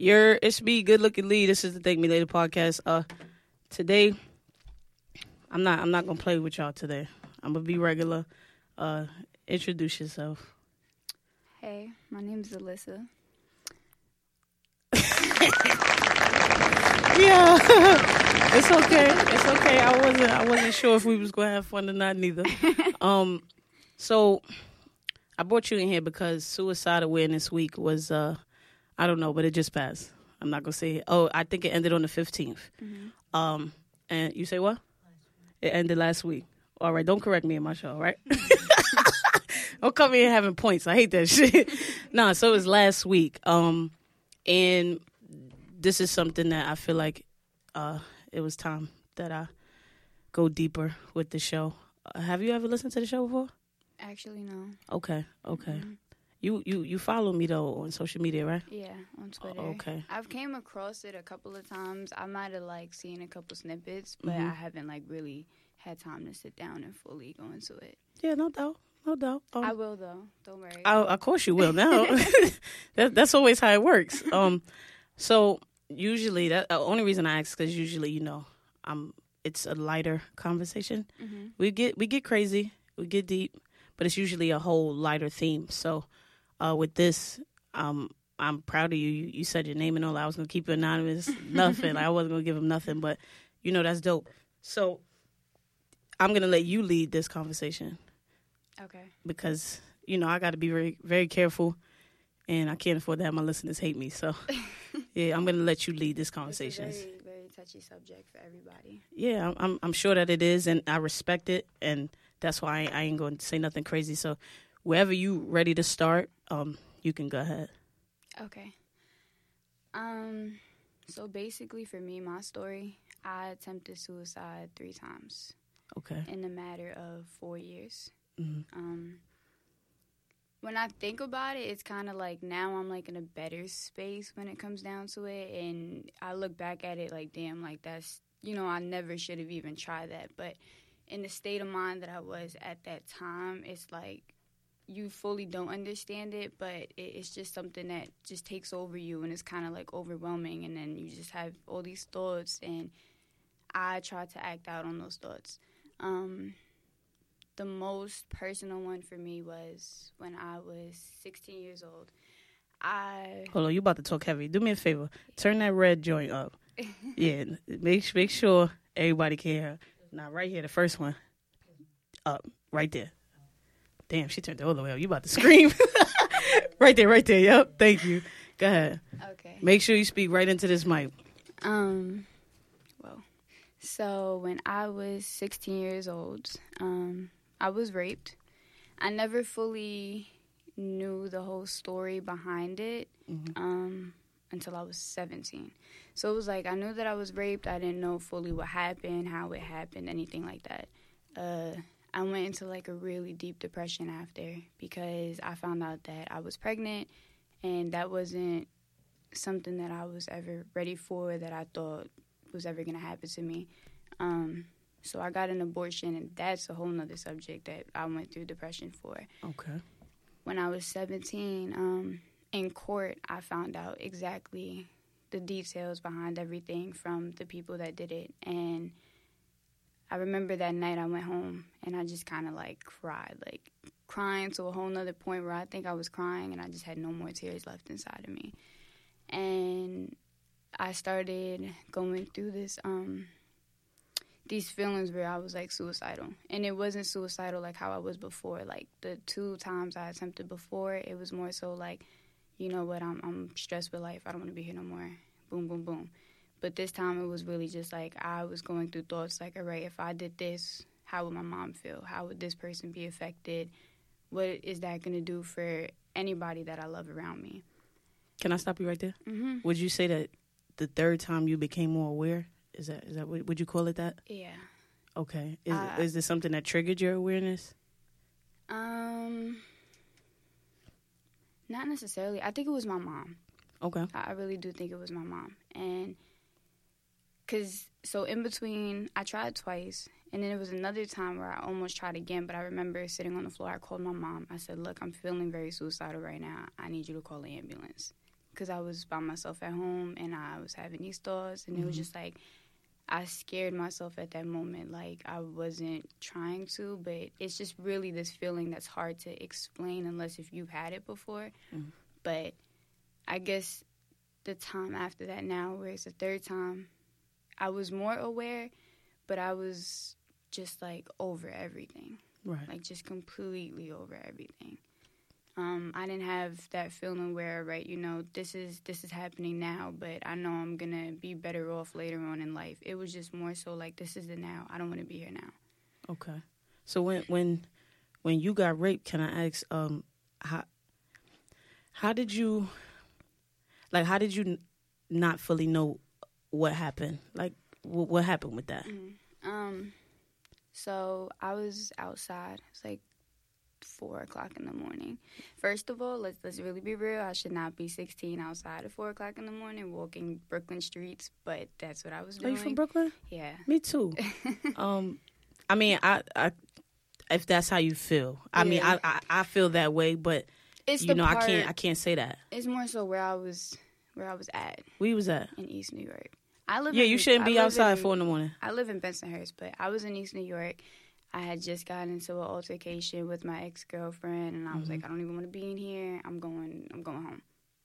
Your it's me, good looking Lee. This is the Thank Me Later podcast. Uh, today, I'm not I'm not gonna play with y'all today. I'm gonna be regular. Uh, introduce yourself. Hey, my name's Alyssa. Yeah, it's okay. It's okay. I wasn't I wasn't sure if we was gonna have fun or not. Neither. Um, so I brought you in here because Suicide Awareness Week was uh, I don't know, but it just passed. I'm not gonna say it. Oh, I think it ended on the 15th. Um, and you say what? It ended last week. All right, don't correct me in my show, right? don't come in having points. I hate that shit. nah, so it was last week. Um, and this is something that I feel like uh, it was time that I go deeper with the show. Uh, have you ever listened to the show before? Actually, no. Okay, okay. Mhm. You you you follow me though on social media, right? Yeah, on Twitter. okay. I've came across it a couple of times. I might have like seen a couple snippets, but Mhm. I haven't like really had time to sit down and fully go into it. Yeah, no doubt, no doubt. Um, I will though. Don't worry. I, of course you will now. that, that's always how it works. Um, so usually that the only reason I ask because usually you know I'm it's a lighter conversation. Mhm. We get we get crazy, we get deep, but it's usually a whole lighter theme. So uh, with this, um, I'm proud of you. you. You said your name and all. I was gonna keep it anonymous. nothing. I wasn't gonna give him nothing, but you know that's dope. So I'm gonna let you lead this conversation Okay. because you know I got to be very very careful, and I can't afford to have my listeners hate me. So yeah, I'm gonna let you lead this conversation. very, very touchy subject for everybody. Yeah, I'm- I'm I'm sure that it is, and I respect it, and that's why I, I ain't going to say nothing crazy. So wherever you ready to start, um, you can go ahead. Okay. Um. So basically, for me, my story, I attempted suicide three times Okay. in a matter of four years. Mhm. Um, when I think about it, it's kind of like now I'm like in a better space when it comes down to it, and I look back at it like, damn, like that's you know I never should have even tried that. But in the state of mind that I was at that time, it's like you fully don't understand it, but it, it's just something that just takes over you, and it's kind of like overwhelming, and then you just have all these thoughts, and I try to act out on those thoughts. Um, the most personal one for me was when I was 16 years old. I Hold on, you about to talk heavy. Do me a favor, turn that red joint up. Yeah, make make sure everybody can hear. Now, right here, the first one, up, right there. Damn, she turned all the way up. You about to scream? right there, right there. Yep. Thank you. Go ahead. okay. Make sure you speak right into this mic. Um, well, so when I was 16 years old, um, I was raped. I never fully knew the whole story behind it Mhm. um, until I was 17. So it was like I knew that I was raped. I didn't know fully what happened, how it happened, anything like that. Uh, I went into like a really deep depression after because I found out that I was pregnant and that wasn't something that I was ever ready for that I thought was ever going to happen to me. Um, so I got an abortion, and that's a whole nother subject that I went through depression for. Okay. When I was 17, um, in court, I found out exactly the details behind everything from the people that did it. And I remember that night I went home and I just kind of like cried, like crying to a whole nother point where I think I was crying and I just had no more tears left inside of me. And I started going through this, um, these feelings where I was like suicidal. And it wasn't suicidal like how I was before. Like the two times I attempted before, it was more so like, you know what, I'm, I'm stressed with life. I don't want to be here no more. Boom, boom, boom. But this time it was really just like I was going through thoughts like, all right, if I did this, how would my mom feel? How would this person be affected? What is that going to do for anybody that I love around me? Can I stop you right there? Mm-hmm. Would you say that the third time you became more aware? Is that is that would you call it that? Yeah. Okay. Is Uh, is this something that triggered your awareness? Um, not necessarily. I think it was my mom. Okay. I I really do think it was my mom. And because, so in between, I tried twice. And then there was another time where I almost tried again. But I remember sitting on the floor. I called my mom. I said, Look, I'm feeling very suicidal right now. I need you to call the ambulance. because I was by myself at home and I was having these thoughts, and it was Mhm. just like I scared myself at that moment. Like I wasn't trying to, but it's just really this feeling that's hard to explain unless if you've had it before. Mhm. But I guess the time after that now, where it's the third time, I was more aware, but I was just like over everything Right. like just completely over everything. Um, I didn't have that feeling where, right, you know, this is this is happening now, but I know I'm gonna be better off later on in life. It was just more so like this is the now. I don't want to be here now. Okay. So when when when you got raped, can I ask um how how did you like how did you n- not fully know what happened? Like what, what happened with that? Um, so I was outside. It's like four o'clock in the morning. First of all, let's let's really be real. I should not be 16 outside at four o'clock in the morning walking Brooklyn streets, but that's what I was doing. Are you from Brooklyn? Yeah. Me too. um, I mean, I, I, if that's how you feel, I mean, I, I, I feel that way, but It's you know, part, I can't, I can't say that. It's more so where I was where I was at Where you was at? in East New York. I live Yeah, in, you shouldn't be outside in, four in the morning. I live in Bensonhurst, but I was in East New York. I had just gotten into an altercation with my ex girlfriend, and I was Mm-hmm. like, I don't even want to be in here. I'm going. I'm going home,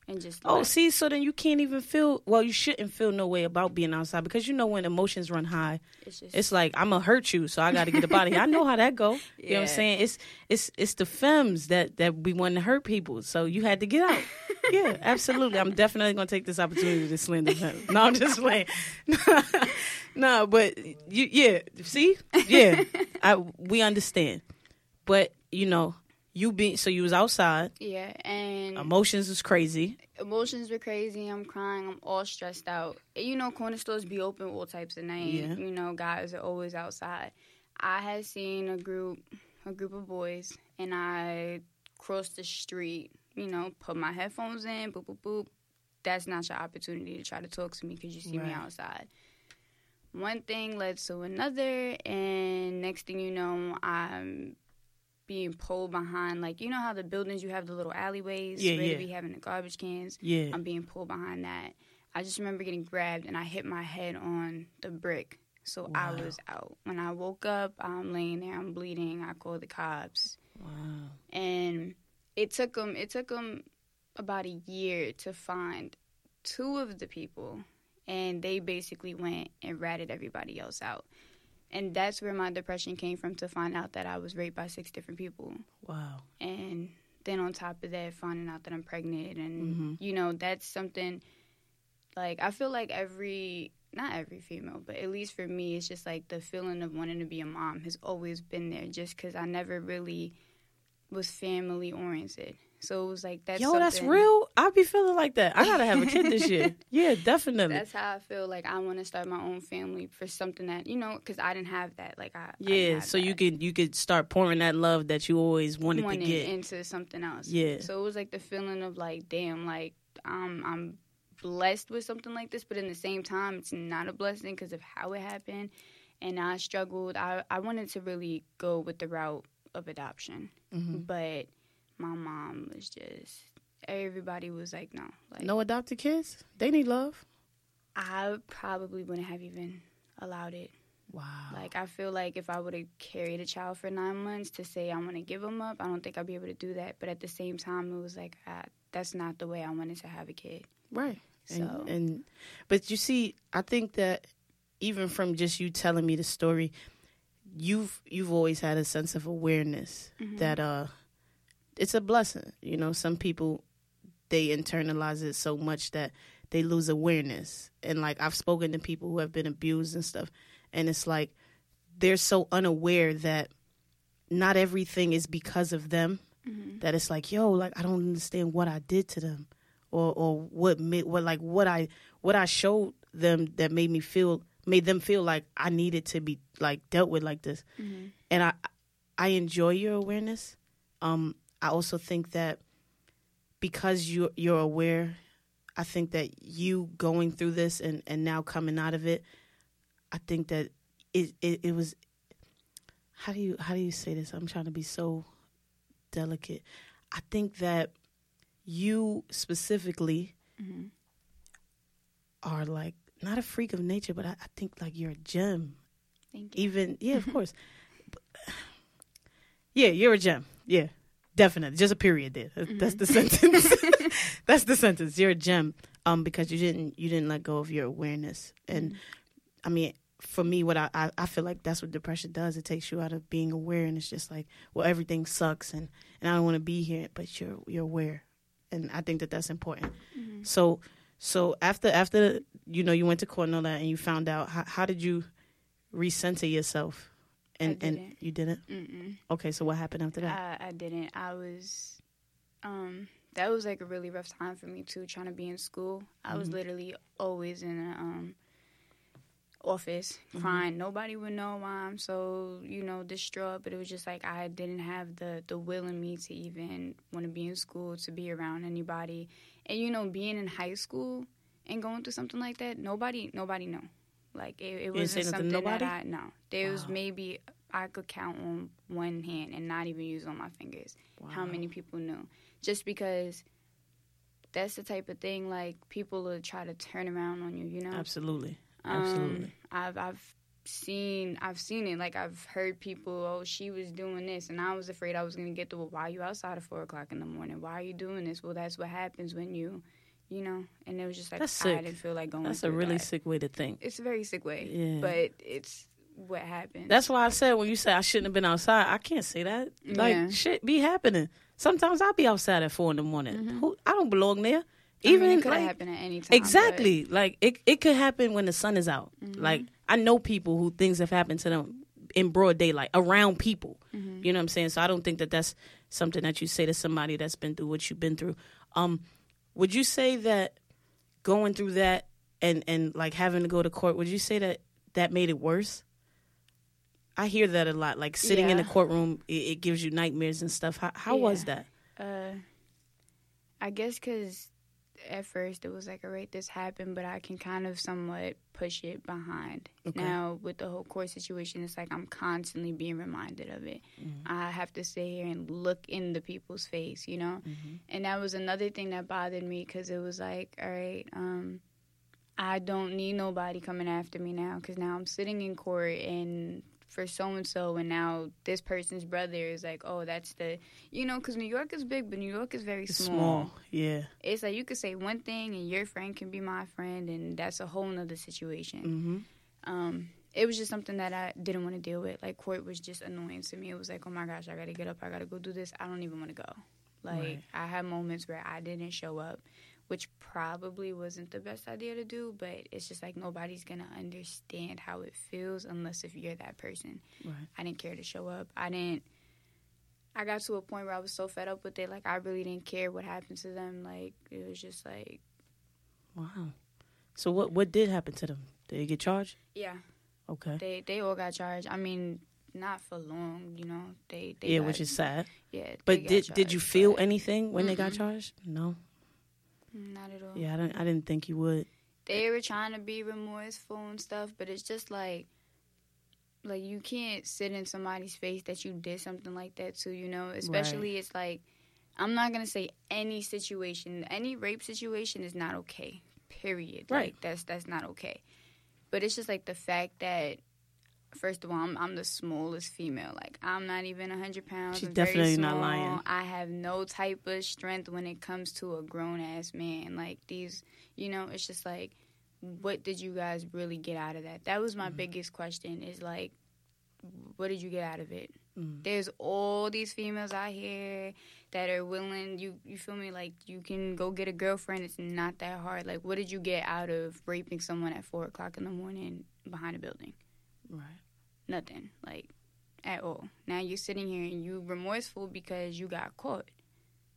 and just Oh, left. see, so then you can't even feel. Well, you shouldn't feel no way about being outside because you know when emotions run high, it's just it's like I'm gonna hurt you, so I got to get up body. I know how that go. You know what I'm saying? It's it's it's the femmes that that we want to hurt people, so you had to get out. yeah, absolutely. I'm definitely gonna take this opportunity to slander them. No, I'm just playing. no, but you, yeah. See, yeah, I we understand, but you know, you be so you was outside. yeah, and Emotions was crazy. emotions were crazy. I'm crying. I'm all stressed out. You know, corner stores be open all types of night. Yeah. You know, guys are always outside. I had seen a group, a group of boys, and I crossed the street. You know, put my headphones in. Boop boop boop. That's not your opportunity to try to talk to me because you see me outside. One thing led to another, and next thing you know, I'm being pulled behind. Like you know how the buildings you have the little alleyways Yeah, where yeah. be having the garbage cans. Yeah. I'm being pulled behind that. I just remember getting grabbed and I hit my head on the brick. So I was out. When I woke up, I'm laying there, I'm bleeding. I called the cops. Wow. And it took them it took them about a year to find two of the people and they basically went and ratted everybody else out. And that's where my depression came from to find out that I was raped by six different people Wow. and then on top of that finding out that i'm pregnant and Mhm. you know that's something like i feel like every not every female but at least for me it's just like the feeling of wanting to be a mom has always been there just because i never really was family oriented so it was like that's Yo, that's real. I be feeling like that. I gotta have a kid this year. Yeah, definitely. that's how i feel like i want to start my own family for something that you know because i didn't have that like i I yeah, have so that. you could you could start pouring that love that you always wanted, wanted to get. into something else. Yeah. So it was like the feeling of like, damn, like I'm I'm blessed with something like this, but in the same time, it's not a blessing because of how it happened. And I struggled. I I wanted to really go with the route of adoption, Mhm. but my mom was just everybody was like, no, like No adopted kids? They need love. I probably wouldn't have even allowed it. Wow. Like I feel like if I would have carried a child for nine months to say I want to give him up, I don't think I'd be able to do that. But at the same time, it was like ah, that's not the way I wanted to have a kid. Right. And, So- and but you see, I think that even from just you telling me the story, you've you've always had a sense of awareness Mm-hmm. that uh it's a blessing. You know, some people they internalize it so much that they lose awareness. And like I've spoken to people who have been abused and stuff, and it's like they're so unaware that not everything is because of them. Mm-hmm. That it's like, yo, like I don't understand what I did to them, or or what made what like what I what I showed them that made me feel made them feel like I needed to be like dealt with like this. Mm-hmm. And I I enjoy your awareness. Um, I also think that because you you're aware, I think that you going through this and and now coming out of it, I think that it it, it was. How do you how do you say this? I'm trying to be so delicate. I think that you specifically Mhm. are like not a freak of nature, but I, I think like you're a gem. Thank you. Even yeah, of course. But- yeah, you're a gem. Yeah, definitely. Just a period there. That- That's the sentence. That's the sentence. You're a gem. Um, because you didn't you didn't let go of your awareness, and I mean, for me, what I, I I feel like that's what depression does. It takes you out of being aware, and it's just like, well, everything sucks, and and I don't want to be here, but you're you're aware, and I think that that's important. Mhm. So so after after you know you went to court and all that, and you found out, how, how did you recenter yourself? And and you didn't. Mm-mm. Okay, so what happened after that? I, I didn't. I was, um, that was like a really rough time for me too. Trying to be in school, I was Mhm. literally always in a um office Mhm. crying. Nobody would know why I'm so you know distraught. But it was just like I didn't have the the will in me to even want to be in school, to be around anybody, and you know being in high school and going through something like that. Nobody, nobody know. Like it, it wasn't something that? I no. There was maybe I could count on one hand and not even use on my fingers how many people knew. Just because that's the type of thing like people will try to turn around on you, you know? Absolutely. Um, absolutely. I've I've seen I've seen it. Like I've heard people, oh, she was doing this and I was afraid I was gonna get the well, why are you outside at four o'clock in the morning? Why are you doing this? Well that's what happens when you you know, and it was just like That's I didn't feel like going That's a really that. sick way to think. it's a very sick way. Yeah. But it's what happened. That's why I said when you said I shouldn't have been outside, I can't say that. Like Yeah. shit be happening. Sometimes I'll be outside at four in the morning. Mhm. Who I don't belong there. I mean, Even it could like, happened at any time. but- exactly. Like it it could happen when the sun is out. Mhm. Like I know people who things have happened to them in broad daylight around people. Mhm. You know what I'm saying? So I don't think that that's something that you say to somebody that's been through what you've been through. Um, would you say that going through that and and like having to go to court, would you say that that made it worse? I hear that a lot. Like sitting in the courtroom, it, it gives you nightmares and stuff. How how was that? Uh, I guess because at first it was like, all right, this happened, but I can kind of somewhat push it behind. Okay. Now with the whole court situation, it's like I'm constantly being reminded of it. Mhm. I have to sit here and look in the people's face, you know. Mhm. And that was another thing that bothered me because it was like, all right, um, I don't need nobody coming after me now because now I'm sitting in court and for so and so, and now this person's brother is like, oh, that's the, you know, because New York is big, but New York is very small. small. Yeah. It's like you could say one thing and your friend can be my friend, and that's a whole nother situation. Mm-hmm. Um, it was just something that I didn't want to deal with. Like court was just annoying to me. It was like, oh my gosh, I gotta get up, I gotta go do this. I don't even want to go. Like Right. I had moments where I didn't show up, which probably wasn't the best idea to do. But it's just like nobody's gonna understand how it feels unless if you're that person. Right. I didn't care to show up. I didn't. I got to a point where I was so fed up with it. Like I really didn't care what happened to them. Like it was just like, Wow. So what what did happen to them? Did they get charged? yeah, Okay. they they all got charged. I mean, not for long, you know. They, they yeah, got- which is sad. yeah. But did did you feel anything when they got charged? No. Mm, not at all. Yeah, I didn't. I didn't think you would. They were trying to be remorseful and stuff, but it's just like, like you can't sit in somebody's face that you did something like that to, you know. Especially it's like, I'm not gonna say any situation, any rape situation is not okay. Period. Right. Like that's that's not okay. But it's just like the fact that. First of all, I'm, I'm the smallest female. Like I'm not even 100 pounds. She's I'm definitely not lying. I have no type of strength when it comes to a grown ass man. Like these, you know, it's just like, what did you guys really get out of that? That was my Mm-hmm. biggest question. Is like, what did you get out of it? Mm. There's all these females out here that are willing. You you feel me? Like you can go get a girlfriend. It's not that hard. Like what did you get out of raping someone at four o'clock in the morning behind a building? Right. Nothing. Like at all. Now you're sitting here and you remorseful because you got caught.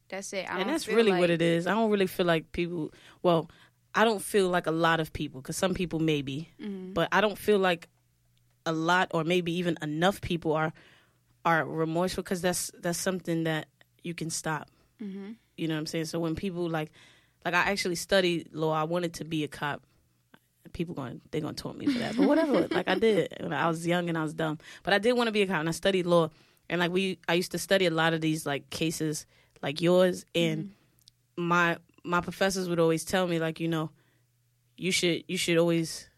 That's it. I and that's really like, what it is. I don't really feel like people. Well, I don't feel like a lot of people because some people maybe, Mhm. but I don't feel like a lot or maybe even enough people are are remorseful because that's that's something that you can stop. Mhm. You know what I'm saying? So when people like, like I actually studied law. I wanted to be a cop. People going they're gonna taunt me for that, but whatever. like I did I was young and I was dumb, but I did want to be a cop and I studied law. And like we, I used to study a lot of these like cases like yours, and mm-hmm. my my professors would always tell me like you know you should you should always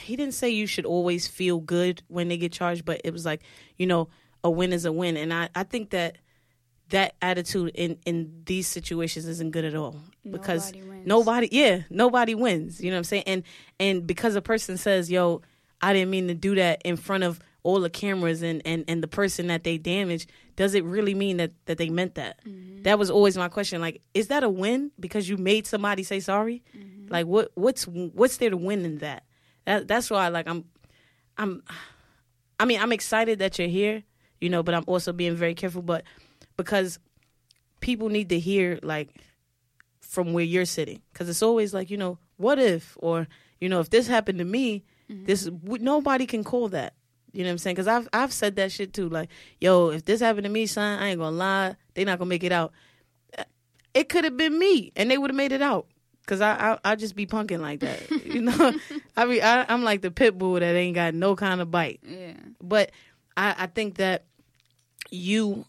he didn't say you should always feel good when they get charged but it was like you know a win is a win and i i think that that attitude in in these situations isn't good at all. Because Nobody wins. nobody yeah nobody wins. You know what i'm saying? And and because a person says yo i didn't mean to do that in front of all the cameras and and and the person that they damaged does it really mean that that they meant that? Mm-hmm. That was always my question. Like is that a win because you made somebody say sorry? Mm-hmm. Like what what's what's there to win in that? That that's why like i'm i'm i mean i'm excited that you're here you know but i'm also being very careful. But because people need to hear like from where you're sitting. Because it's always like you know what if? Or you know if this happened to me this w- nobody can call that. You know what i'm saying? Because i've i've said that shit too. Like yo if this happened to me son i ain't gonna lie. They not gonna make it out. Uh, it could have been me and they would have made it out. Because I, I i just be punking like that. You know? I mean I, i'm like the pit bull that ain't got no kind of bite. Yeah. but I, I think that you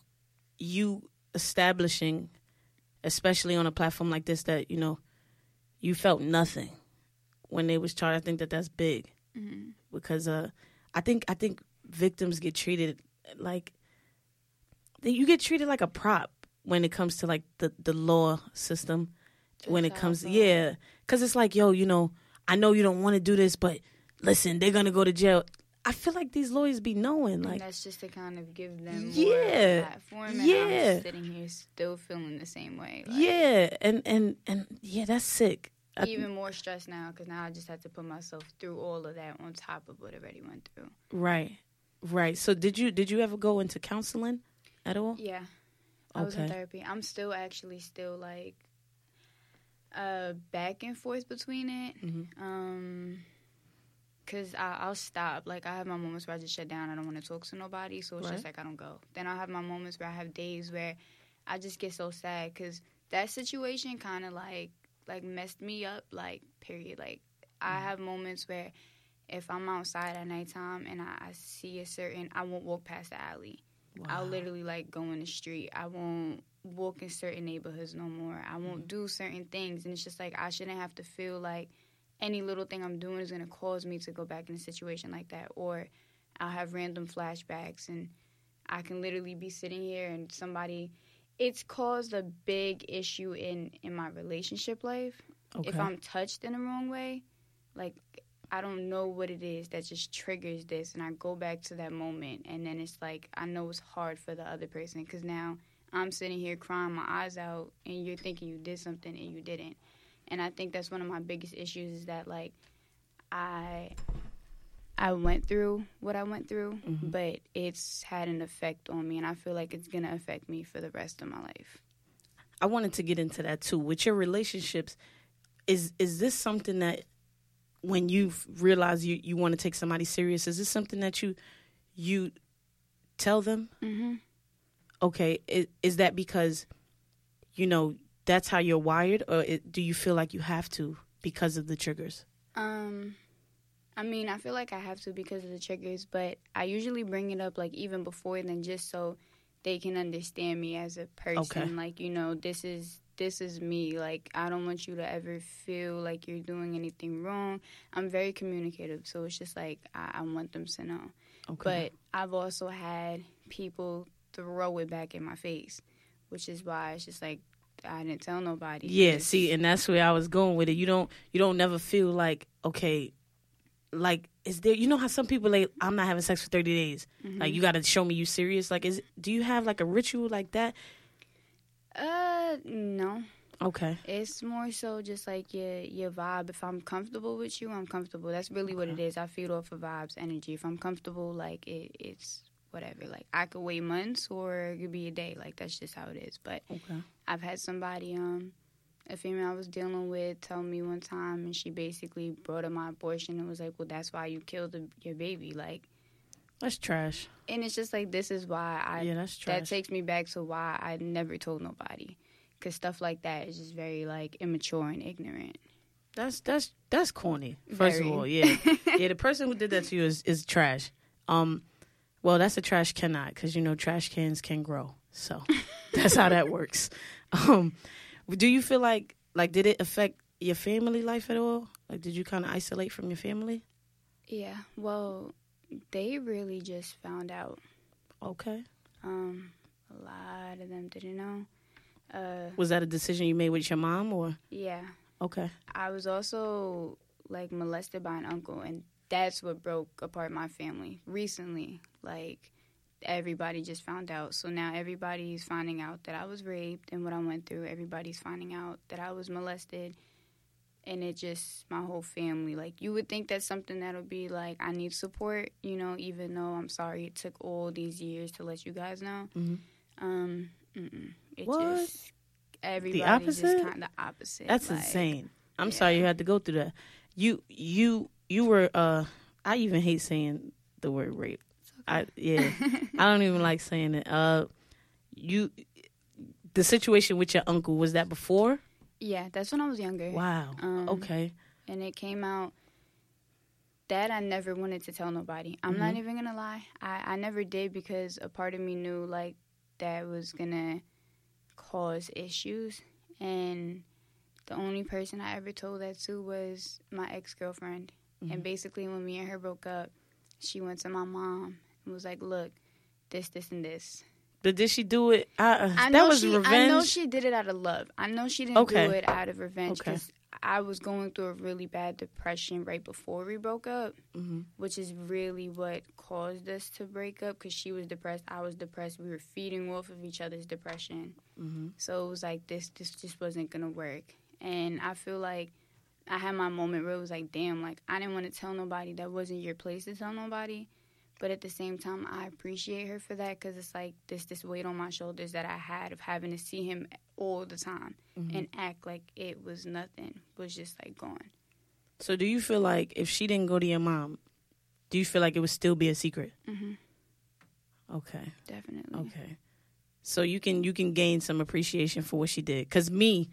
you establishing especially on a platform like this that you know you felt nothing when they was charged. I think that that's big because uh i think i think victims get treated like they- you get treated like a prop when it comes to like the the law system. When it comes how yeah because it's like yo you know i know you don't want to do this but listen they're gonna go to jail i feel like these lawyers be knowing And like that's just to kind of give them more Yeah. platform. And Yeah. I'm sitting here still feeling the same way. Like, yeah and and and yeah that's sick I- Even more stressed now because now I just had to put myself through all of that on top of what I already went through. right right so did you did you ever go into counseling at all Yeah. I was in therapy. I'm still actually still like uh back and forth between it. Mhm. Um cuz I I'll stop. Like I have my moments where I just shut down. I don't want to talk to nobody, so it's just like I don't go. Then I'll have my moments where I have days where I just get so sad cuz that situation kind of like like messed me up like period. Like I Mm-hmm. have moments where if I'm outside at nighttime and I, I see a certain I won't walk past the alley. I'll literally like go in the street. I won't walk in certain neighborhoods no more. I Mm-hmm. won't do certain things. And it's just like I shouldn't have to feel like any little thing I'm doing is going to cause me to go back in a situation like that. Or I'll have random flashbacks and I can literally be sitting here and somebody. It's caused a big issue in, in my relationship life. okay. If I'm touched in the wrong way, like I don't know what it is that just triggers this, and I go back to that moment, and then it's like I know it's hard for the other person because now I'm sitting here crying my eyes out, and you're thinking you did something and you didn't, and I think that's one of my biggest issues is that like I I went through what I went through, Mhm. but it's had an effect on me, and I feel like it's gonna affect me for the rest of my life. I wanted to get into that too. With your relationships, is is this something that when you realize you you want to take somebody serious, is this something that you you tell them? Mm-hmm. Okay, is, is that because you know that's how you're wired, or it, do you feel like you have to because of the triggers? Um, I mean, I feel like I have to because of the triggers, but I usually bring it up like even before then, just so they can understand me as a person. Okay. Like, you know, this is this is me. Like, I don't want you to ever feel like you're doing anything wrong. I'm very communicative, so it's just like I, I want them to know. Okay, But I've also had people throw it back in my face, which is why it's just like I didn't tell nobody. Yeah, see, and that's where I was going with it. You don't you don't never feel like okay, like is there you know how some people like I'm not having sex for 30 days. Mm-hmm. Like you got to show me you serious. Like is do you have like a ritual like that? Uh, no. Okay. It's more so just like your your vibe. If I'm comfortable with you, I'm comfortable. That's really what it is. I feed off of vibes, energy. If I'm comfortable, like it, it's whatever. Like I could wait months or it could be a day. Like that's just how it is. But Okay. I've had somebody, um, a female I was dealing with, tell me one time, and she basically brought up my abortion and was like, "Well, that's why you killed the, your baby." Like, That's trash. and it's just like this is why I yeah, that's that takes me back to why I never told nobody. Cause stuff like that is just very like immature and ignorant. that's that's that's corny. First Very. of all, yeah. yeah, the person who did that to you is is trash. Um well, that's a trash cannot cuz you know trash cans can grow. So, that's how that works. Um Do you feel like like did it affect your family life at all? Like did you kind of isolate from your family? Yeah. Well, they really just found out. Okay. Um, a lot of them didn't know. Uh, Was that a decision you made with your mom or? yeah. Okay. I was also like molested by an uncle, and that's what broke apart my family recently. Like everybody just found out, so now everybody's finding out that I was raped and what I went through. Everybody's finding out that I was molested, and it just my whole family. Like you would think that's something that'll be like I need support, you know. Even though I'm sorry it took all these years to let you guys know. Mhm. Um, it What? just everybody opposite? just kind of opposite. That's like, insane. I'm yeah. sorry you had to go through that. You you you were uh I even hate saying the word rape. I yeah. I don't even like saying it. Uh you the situation with your uncle was that before? Yeah, that's when I was younger. Wow. Um, okay. And it came out that I never wanted to tell nobody. I'm not Mhm. even gonna lie. I, I never did because a part of me knew like that was gonna cause issues. And the only person I ever told that to was my ex girlfriend. Mhm. And basically, when me and her broke up, she went to my mom and was like, "Look, this, this, and this." But did she do it? Uh, I that know was she, revenge. I know she did it out of love. I know she didn't Okay. do it out of revenge Okay. because I was going through a really bad depression right before we broke up, Mhm. which is really what caused us to break up. Because she was depressed, I was depressed. We were feeding off of each other's depression, Mhm. so it was like this. This just wasn't gonna work. And I feel like I had my moment where it was like, damn, like I didn't want to tell nobody. That wasn't your place to tell nobody. But at the same time, I appreciate her for that because it's like this this weight on my shoulders that I had of having to see him all the time Mhm. and act like it was nothing was just like gone. So do you feel like if she didn't go to your mom, do you feel like it would still be a secret? hmm Okay. Definitely. Okay. So you can you can gain some appreciation for what she did. Cause me,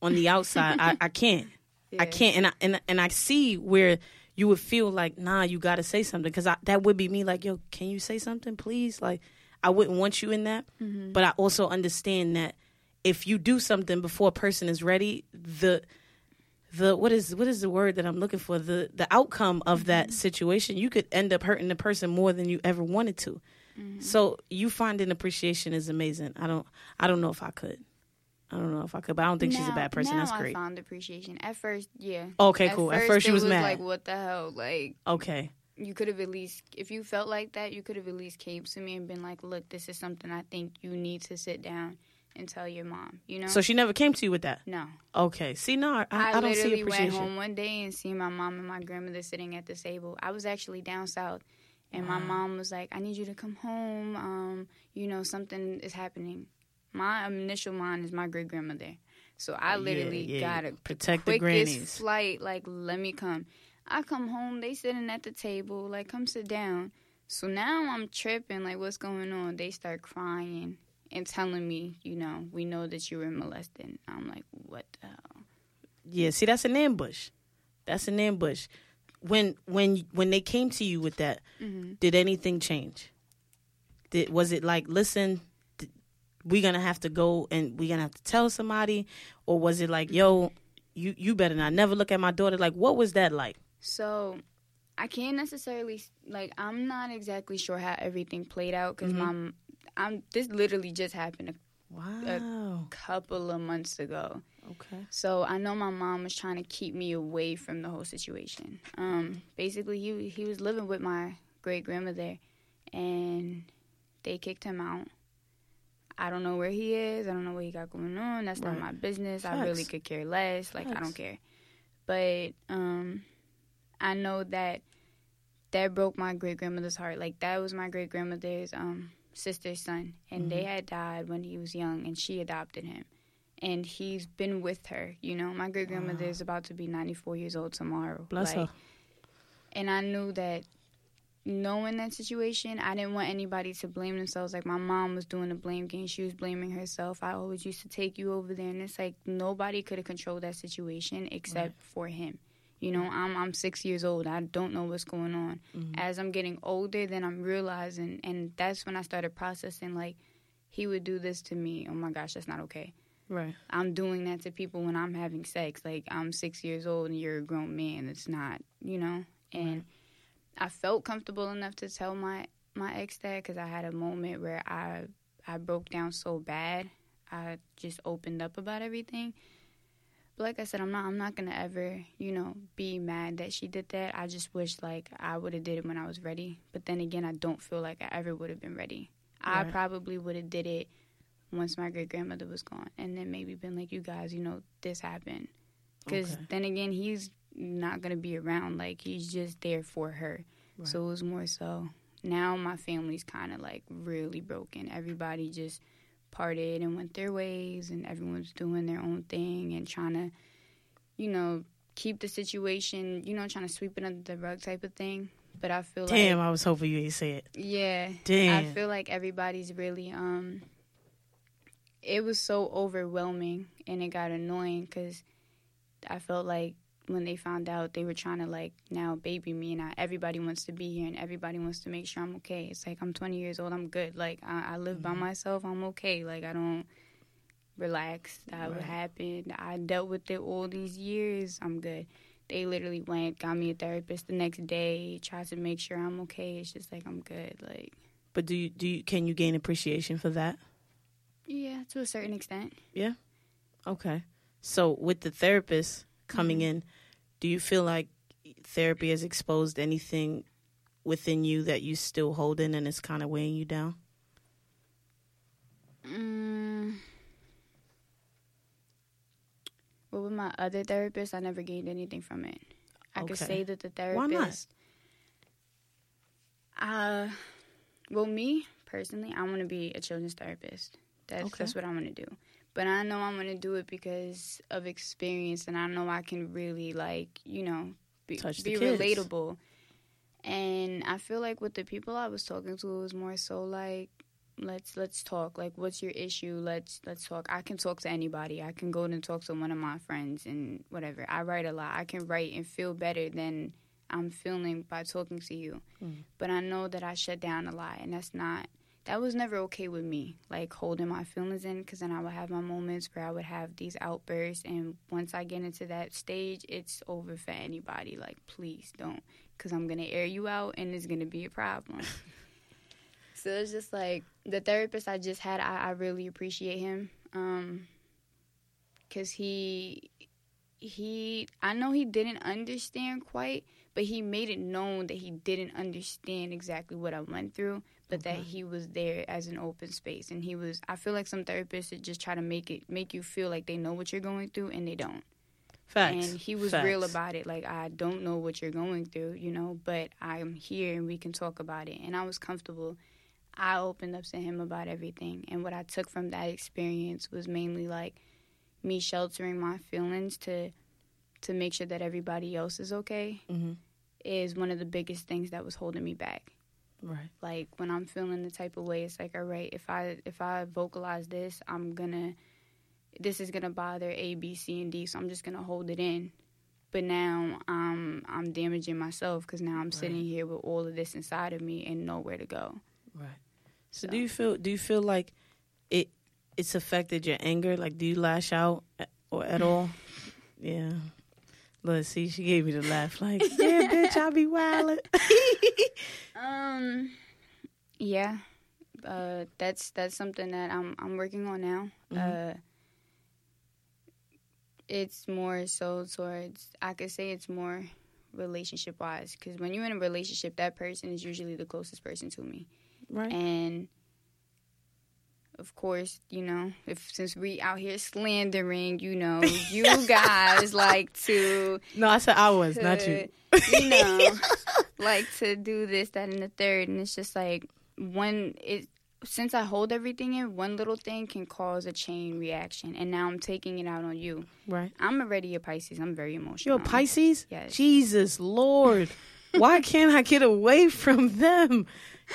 on the outside, I, I can't. I can't, and I and and I see where you would feel like, nah, you got to say something, because that would be me. Like, yo, can you say something, please? Like, I wouldn't want you in that, Mhm. but I also understand that if you do something before a person is ready, the the what is what is the word that I'm looking for? The the outcome of that situation, you could end up hurting the person more than you ever wanted to. So you finding appreciation is amazing. I don't I don't know if I could. I don't know if I could, but I don't think she's a bad person. Now That's I great. found appreciation. At first, yeah. Okay, cool. At first, she was, was mad. like, what the hell? Like, okay. you could have at least, if you felt like that, you could have at least came to me and been like, look, this is something I think you need to sit down and tell your mom. You know? So she never came to you with that. no. Okay. See, no, I, I, I, don't see literally went appreciation. home one day and see my mom and my grandmother sitting at the table. I was actually down south, and my mom was like, "I need you to come home. Um, you know, something is happening." My initial mind is my great grandmother, so I literally yeah. got a Protect the grannies. flight. Like, let me come. I come home, they sitting at the table, like, come sit down. So now I'm tripping, like, what's going on? They start crying and telling me, you know, we know that you were molested. I'm like, what the hell? Yeah. See, that's an ambush. That's an ambush. When when when they came to you with that, Mm-hmm. did anything change? Did was it like, listen, th- we gonna have to go and we gonna have to tell somebody, or was it like, yo, you you better not never look at my daughter? Like, what was that like? So I can't necessarily like I'm not exactly sure how everything played out because Mhm. my I'm this literally just happened a Wow. couple of months ago. okay. So I know my mom was trying to keep me away from the whole situation. Um, basically, he he was living with my great grandmother, and they kicked him out. I don't know where he is. I don't know what he got going on. That's Right. not my business. I really could care less. Like I don't care. But um, I know that that broke my great grandmother's heart. Like that was my great grandmother's um sister's son, and they Mhm. had died when he was young, and she adopted him and he's been with her. You know, my great grandmother Wow. is about to be 94 years old tomorrow. Bless Like, her. And I knew that knowing that situation, I didn't want anybody to blame themselves. Like my mom was doing the blame game, she was blaming herself. I always used to take you over there, and it's like nobody could have controlled that situation except for him. You know, I'm I'm six years old. I don't know what's going on. Mhm. As I'm getting older, then I'm realizing, and that's when I started processing. Like, he would do this to me. Oh my gosh, that's not okay. Right. I'm doing that to people when I'm having sex. Like I'm six years old and you're a grown man. It's not, you know. And Right. I felt comfortable enough to tell my my ex that because I had a moment where I I broke down so bad. I just opened up about everything. But like I said, I'm not I'm not gonna ever, you know, be mad that she did that. I just wish like I would have did it when I was ready. But then again, I don't feel like I ever would have been ready. I probably would have did it once my great grandmother was gone, and then maybe been like, you guys, you know, this happened. Because Okay. then again, he's not gonna be around. Like he's just there for her. Right. So it was more so. Now my family's kind of like really broken. Everybody just parted and went their ways, and everyone's doing their own thing and trying to, you know, keep the situation, you know, trying to sweep it under the rug type of thing. But I feel Damn, like, damn, I was hoping you ain't say it. yeah, Damn. I feel like everybody's really um. It was so overwhelming and it got annoying because I felt like when they found out they were trying to like now baby me and I, everybody wants to be here and everybody wants to make sure I'm okay. It's like I'm 20 years old, I'm good. Like I, I live by mm-hmm. myself, I'm okay. Like I don't relax. That would Right. happen. I dealt with it all these years. I'm good. They literally went, got me a therapist the next day, tried to make sure I'm okay. It's just like I'm good. Like But do you do you can you gain appreciation for that? yeah, to a certain extent. Yeah. Okay. So with the therapist coming Mm-hmm. in, do you feel like therapy has exposed anything within you that you still hold in and it's kind of weighing you down? Mm. Well, with my other therapist, I never gained anything from it. I could say that the therapist. Why not? Uh, well, me personally, I want to be a children's therapist. That's Okay. that's what I want to do. But I know I'm going to do it because of experience, and I know I can really like you know be, be relatable. And I feel like with the people I was talking to, it was more so like let's let's talk. Like what's your issue? Let's let's talk. I can talk to anybody. I can go and talk to one of my friends and whatever. I write a lot. I can write and feel better than i'm feeling by talking to you. Mm. but i know that i shut down a lot and that's not that was never okay with me like holding my feelings in because then i would have my moments where i would have these outbursts and once i get into that stage it's over for anybody like please don't because i'm gonna air you out and it's gonna be a problem so it's just like the therapist I just had. I, I really appreciate him, um, cause he he I know he didn't understand quite, but he made it known that he didn't understand exactly what I went through, but that he was there as an open space, and he was. I feel like some therapists just try to make it make you feel like they know what you're going through, and they don't Facts. and he was Facts. real about it like i don't know what you're going through you know but i'm here and we can talk about it and i was comfortable i opened up to him about everything and what i took from that experience was mainly like me sheltering my feelings to to make sure that everybody else is okay Mhm. is one of the biggest things that was holding me back Right. like when i'm feeling the type of way it's like all right if i if i vocalize this i'm gonna this is gonna bother a b c and d so i'm just gonna hold it in but now i'm i'm damaging myself because now i'm sitting here with all of this inside of me and nowhere to go Right. So, So- do you feel do you feel like it it's affected your anger? Like do you lash out a- or at all? yeah. Let's see, she gave me the laugh like, yeah, bitch, I be wildin'. um yeah uh that's that's something that i'm i'm working on now Mhm. uh it's more so towards i could say it's more relationship wise because when you're in a relationship that person is usually the closest person to me right. and of course, you know, if since we out here slandering, you know, you guys like to no, I said I was, not you. you know, like to do this, that, and the third, and it's just like one. It since I hold everything in, one little thing can cause a chain reaction, and now I'm taking it out on you. Right. I'm already a Pisces. I'm very emotional. You're a Pisces? Yes. Jesus Lord. Why can't I get away from them?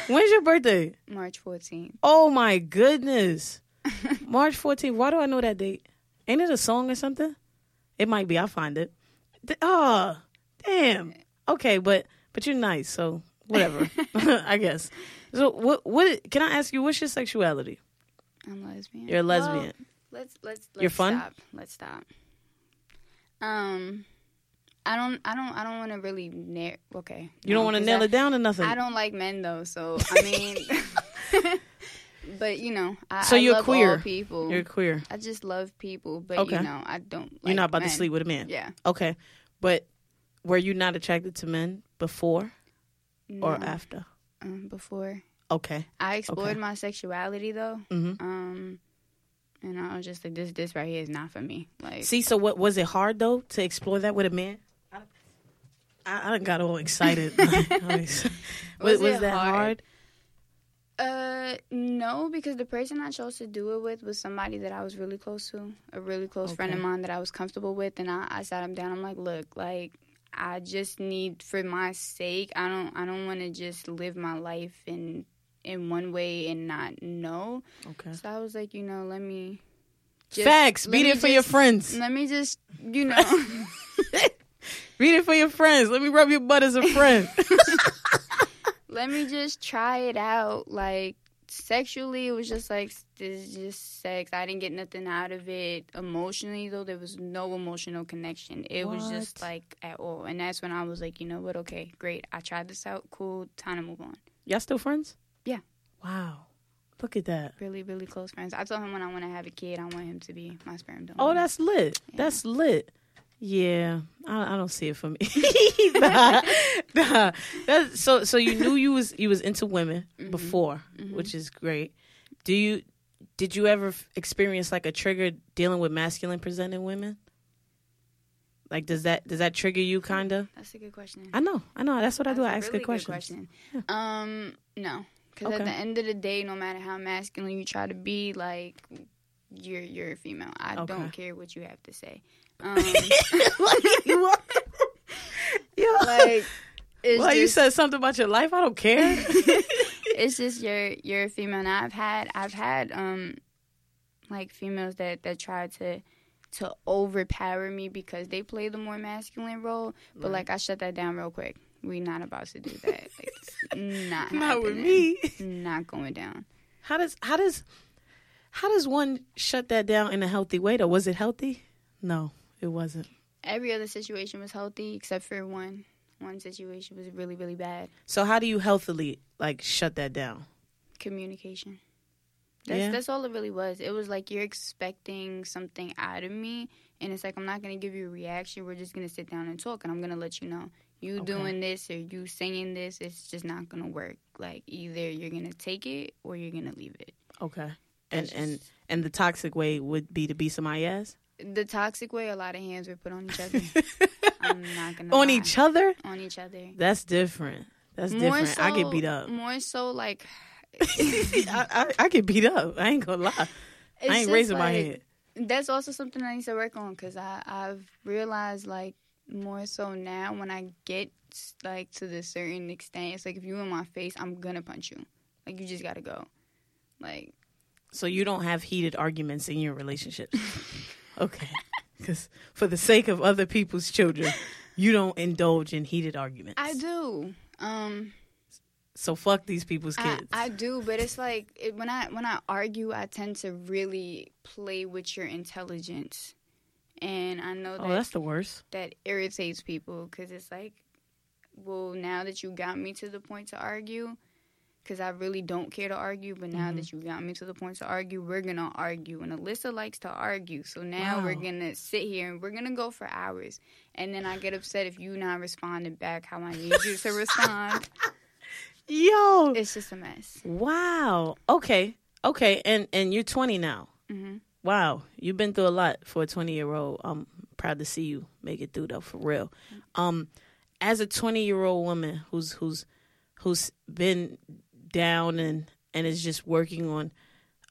When's your birthday? March 14th. Oh my goodness. March 14th. Why do I know that date? Ain't it a song or something? It might be. I'll find it. Oh, damn. Okay, but but you're nice, so whatever. I guess. So what what can I ask you what's your sexuality? I'm lesbian. You're a lesbian. let's let's let's You're fun? stop. Let's stop. Um, I don't I don't I don't want to really nail. Okay, You don't no, want to nail I, it down or nothing. I don't like men though, so I mean, but you know, I, So you're love queer. people. You're queer. I just love people, but Okay. you know, I don't. Like You're not about men. to sleep with a man. Yeah. Okay, but were you not attracted to men before or after? um, before Okay. I explored Okay. my sexuality though, hmm um, and I was just like, this this right here is not for me. Like, See, so what was it hard though to explore that with a man? I, I, I done got all excited. was, Was was it that hard? hard? Uh, no, because the person I chose to do it with was somebody that I was really close to, a really close friend of mine that I was comfortable with, and I, I sat him down. I'm like, look, like I just need for my sake. I don't, I don't want to just live my life in in one way and not know. Okay. So I was like, you know, let me. just- Facts. let Be me there for your friends. Let me just, you know. Be it for your friends. Let me rub your butt as a friend. let me just try it out. Like sexually, it was just like this is just sex. I didn't get nothing out of it. Emotionally, though, there was no emotional connection. It was just like at all. And that's when I was like, you know what? Okay, great. I tried this out. Cool. Time to move on. Y'all still friends? Yeah. Wow. Look at that. Really, really close friends. I told him when I want to have a kid, I want him to be my sperm donor. Oh, that's lit. Yeah. That's lit. Yeah, I, I don't see it for me. nah, nah. That's, so, so you knew you was you was into women Mm-hmm. before, which is great. Do you did you ever experience like a trigger dealing with masculine presenting women? Like, does that does that trigger you? Kind of. That's a good question. I know, I know. That's what I do. I ask really good questions. question. Um, no, because Okay. at the end of the day, no matter how masculine you try to be, like you're you're a female. I Okay. don't care what you have to say. Um, Yeah. like it's well, you said something about your life. I don't care. it's just you're you're a female. Now I've had I've had um like females that that try to to overpower me because they play the more masculine role. But Right. like I shut that down real quick. We not about to do that. Like, it's not Not with me. Not going down. How does how does how does one shut that down in a healthy way? Though was it healthy? No, it wasn't. Every other situation was healthy except for one. One situation was really really bad. So how do you healthily like shut that down? Communication. That's Yeah. that's all it really was. It was like you're expecting something out of me, and it's like I'm not gonna give you a reaction. We're just gonna sit down and talk, and I'm gonna let you know you Okay. doing this or you saying this. It's just not gonna work. Like either you're gonna take it or you're gonna leave it. Okay. And That's and just- and the toxic way would be to be somebody ass The toxic way, a lot of hands were put on each other. I'm not gonna on lie. each other. on each other. That's different. That's different. I get beat up. More so, like I, I I get beat up. I ain't gonna lie. it's I ain't raising my head. That's also something I need to work on because I I've realized like more so now when I get like to the certain extent, it's like if you in my face, I'm gonna punch you. Like you just gotta go. Like So you don't have heated arguments in your relationships. okay. Because for the sake of other people's children, you don't indulge in heated arguments. I do. Um, So fuck these people's I, kids. I do, but it's like it, when I when I argue, I tend to really play with your intelligence, and I know that oh, that's the worst. that irritates people because it's like, well, now that you got me to the point to argue, because I really don't care to argue, but now Mhm. that you got me to the point to argue, we're gonna argue. And Alyssa likes to argue, so now we're gonna sit here and we're gonna go for hours. And then I get upset if you not responding back how I need you to respond. Yo. It's just a mess. Wow. Okay. Okay. And and you're 20 now. hmm Wow. You've been through a lot for a 20 year old. I'm proud to see you make it through though, for real. Um, as a 20 year old woman who's who's who's been down and and is just working on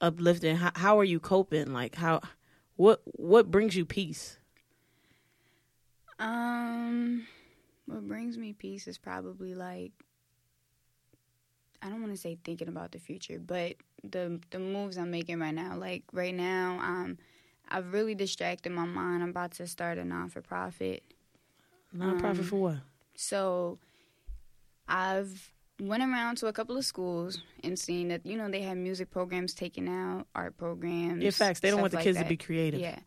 uplifting, how, how are you coping? Like how what what brings you peace? Um, what brings me peace is probably like I don't want to say thinking about the future, but the the moves I'm making right now. Like right now, um, I've really distracted my mind. I'm about to start a non for profit. Nonprofit Um, for what? So I've went around to a couple of schools and seen that you know they had music programs taken out, art programs. Yeah, facts. They don't want the like kids that. to be creative. Yeah.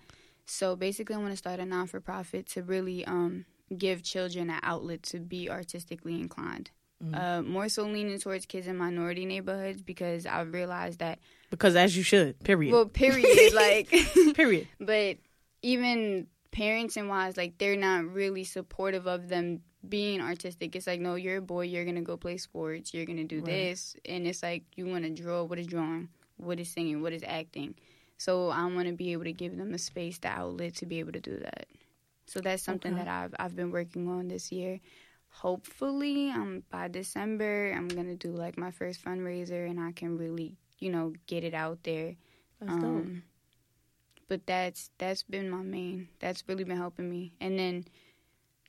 So basically, I want to start a non for profit to really um, give children an outlet to be artistically inclined. Mm-hmm. Uh, more so leaning towards kids in minority neighborhoods because I realized that, Because as you should. Period. well, period, like, period. but even parents and wives, like, they're not really supportive of them being artistic. It's like, no, you're a boy, you're gonna go play sports, you're gonna do Right. this, and it's like you want to draw. What is drawing? What is singing? What is acting? So I want to be able to give them a space, the outlet to be able to do that. So that's something Okay. that I've I've been working on this year. Hopefully, um, by December, I'm gonna do like my first fundraiser, and I can really, you know, get it out there. That's. Um, but that's that's been my main. That's really been helping me. And then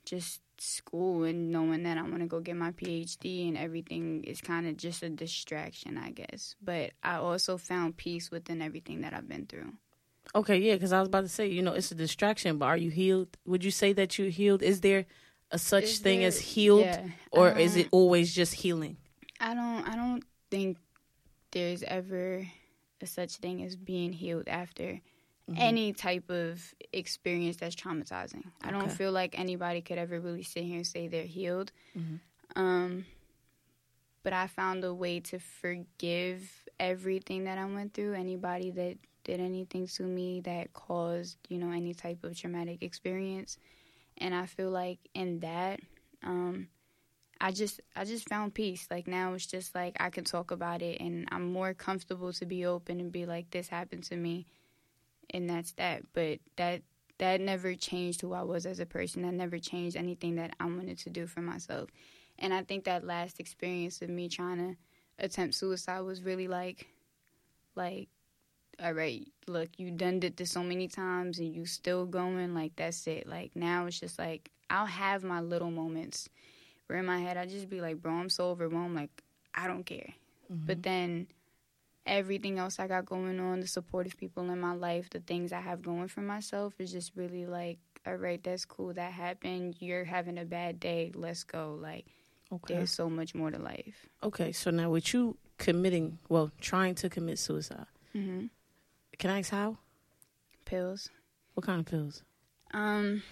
just school and knowing that I'm gonna go get my PhD and everything is kind of just a distraction, I guess. But I also found peace within everything that I've been through. Okay, yeah, because I was about to say, you know, it's a distraction, but are you healed? Would you say that you're healed? Is there a such Is thing there- as healed, yeah, or is it always just healing? I don't. I don't think there's ever a such thing as being healed after Mm-hmm. any type of experience that's traumatizing. I don't feel like anybody could ever really sit here and say they're healed. Mhm. Um, but I found a way to forgive everything that I went through. Anybody that did anything to me that caused, you know, any type of traumatic experience. And I feel like in that, um, I just I just found peace. Like now it's just like I can talk about it and I'm more comfortable to be open and be like this happened to me and that's that. But that that never changed who I was as a person. That never changed anything that I wanted to do for myself. And I think that last experience of me trying to attempt suicide was really like like all right, look, you done did this so many times and you still going, like that's it. Like now it's just like I'll have my little moments where in my head I just be like, bro, I'm so overwhelmed, like I don't care. But mm-hmm. then everything else I got going on, the supportive people in my life, the things I have going for myself is just really like, all right, that's cool, that happened. You're having a bad day, let's go. Like Okay. there's so much more to life. Okay, so now with you committing, well, trying to commit suicide, mm-hmm. can I ask how? Pills. What kind of pills? Um,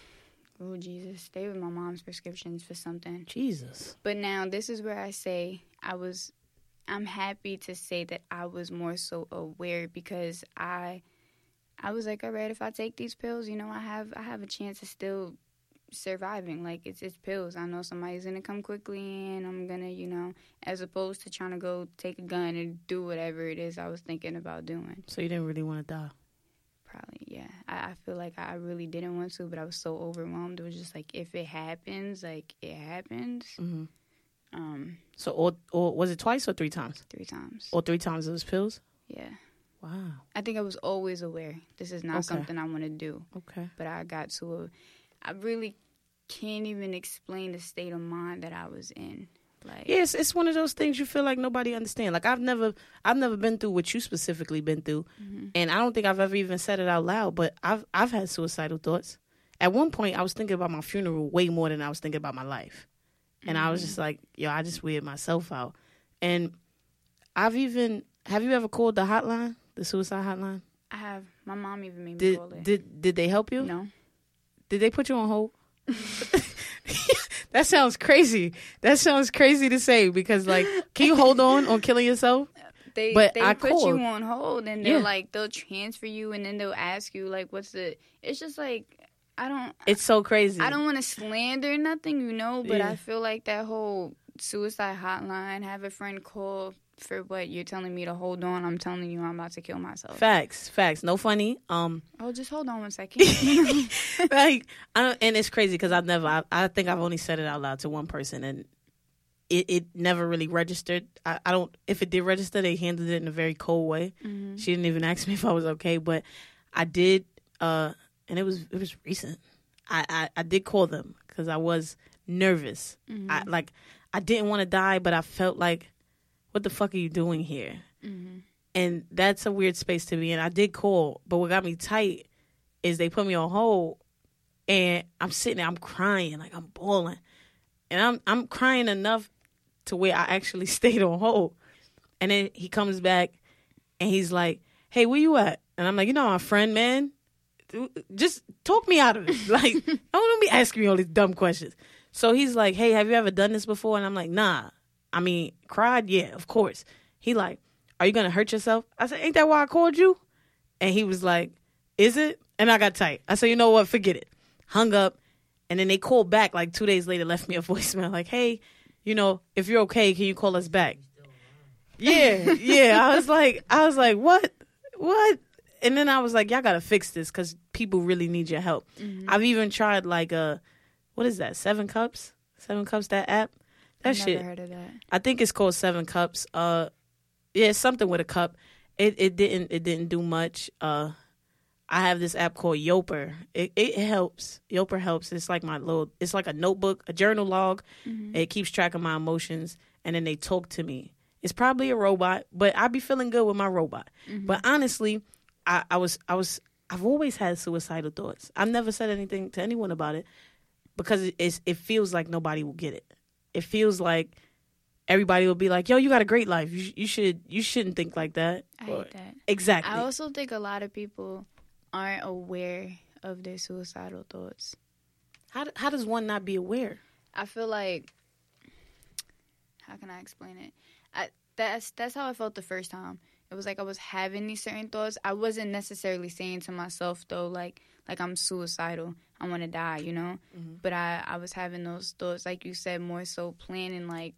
oh Jesus, they were my mom's prescriptions for something. Jesus. But now this is where I say I was I'm happy to say that I was more so aware because I I was like, all right, if I take these pills, you know, I have I have a chance of still surviving. Like it's it's pills. I know somebody's gonna come quickly and I'm gonna, you know, as opposed to trying to go take a gun and do whatever it is I was thinking about doing. So you didn't really want to die. Probably, yeah. I, I feel like I really didn't want to, but I was so overwhelmed. It was just like if it happens, like it happens. hmm Um, So, or, or was it twice or three times? three times. Or three times those pills? Yeah. Wow. I think I was always aware this is not Okay. something I want to do, Okay. but I got to a. I really can't even explain the state of mind that I was in. Like, Yes, it's one of those things you feel like nobody understands. Like I've never, I've never been through what you specifically been through, Mhm. and I don't think I've ever even said it out loud. But I've, I've had suicidal thoughts. At one point, I was thinking about my funeral way more than I was thinking about my life, and I was just like, yo, I just weird myself out. And I've even, have you ever called the hotline, the suicide hotline? I have my mom even made me Did call it. did did they help you? no, Did they put you on hold? that sounds crazy. That sounds crazy to say because like, can you hold on on killing yourself? they But they I put called. you on hold and they're Yeah. like they'll transfer you and then they'll ask you like what's the. It's just like I don't. It's so crazy. I don't want to slander nothing, you know, but Yeah. I feel like that whole suicide hotline, have a friend call for what you're telling me to hold on. I'm telling you I'm about to kill myself. Facts, facts. No funny. Um, oh, just hold on one second. Like, I don't, and it's crazy because I've never. I, I think I've only said it out loud to one person, and it it never really registered. I, I don't. If it did register, they handled it in a very cold way. Mhm. She didn't even ask me if I was okay, but I did. Uh, and it was it was recent. I I, I did call them because I was nervous. Mm-hmm. I like I didn't want to die, but I felt like, what the fuck are you doing here? Mm-hmm. And that's a weird space to be in. I did call, but what got me tight is they put me on hold, and I'm sitting there, I'm crying, like I'm bawling, and I'm I'm crying enough to where I actually stayed on hold. And then he comes back and he's like, "Hey, where you at?" And I'm like, "You know, my friend, man. Just talk me out of it. Like, I don't be asking me all these dumb questions." So he's like, "Hey, have you ever done this before?" And I'm like, "Nah." I mean, cried, yeah, of course. He like, "Are you gonna hurt yourself?" I said, "Ain't that why I called you?" And he was like, "Is it?" And I got tight. I said, "You know what? Forget it." Hung up. And then they called back like two days later, left me a voicemail like, "Hey, you know, if you're okay, can you call us back?" Yeah, yeah. I was like, I was like, what, what? And then I was like, y'all gotta fix this because people really need your help. Mm-hmm. I've even tried like uh what is that? Seven Cups, Seven Cups. That app. That I've shit. Never heard of that. I think it's called Seven Cups. Uh, yeah, something with a cup. It it didn't it didn't do much. Uh, I have this app called Youper. It it helps. Youper helps. It's like my little. It's like a notebook, a journal log. It keeps track of my emotions, and then they talk to me. It's probably a robot, but I be feeling good with my robot. But honestly, I, I was I was I've always had suicidal thoughts. I've never said anything to anyone about it because it, it feels like nobody will get it. It feels like everybody will be like, "Yo, you got a great life. You, you should you shouldn't think like that." I Or- hate that. Exactly. I also think a lot of people aren't aware of their suicidal thoughts. how how does one not be aware? I feel like how can I explain it? I that's that's how I felt the first time. It was like I was having these certain thoughts. I wasn't necessarily saying to myself though, like like I'm suicidal. I want to die, you know. Mm-hmm. But I I was having those thoughts, like you said, more so planning like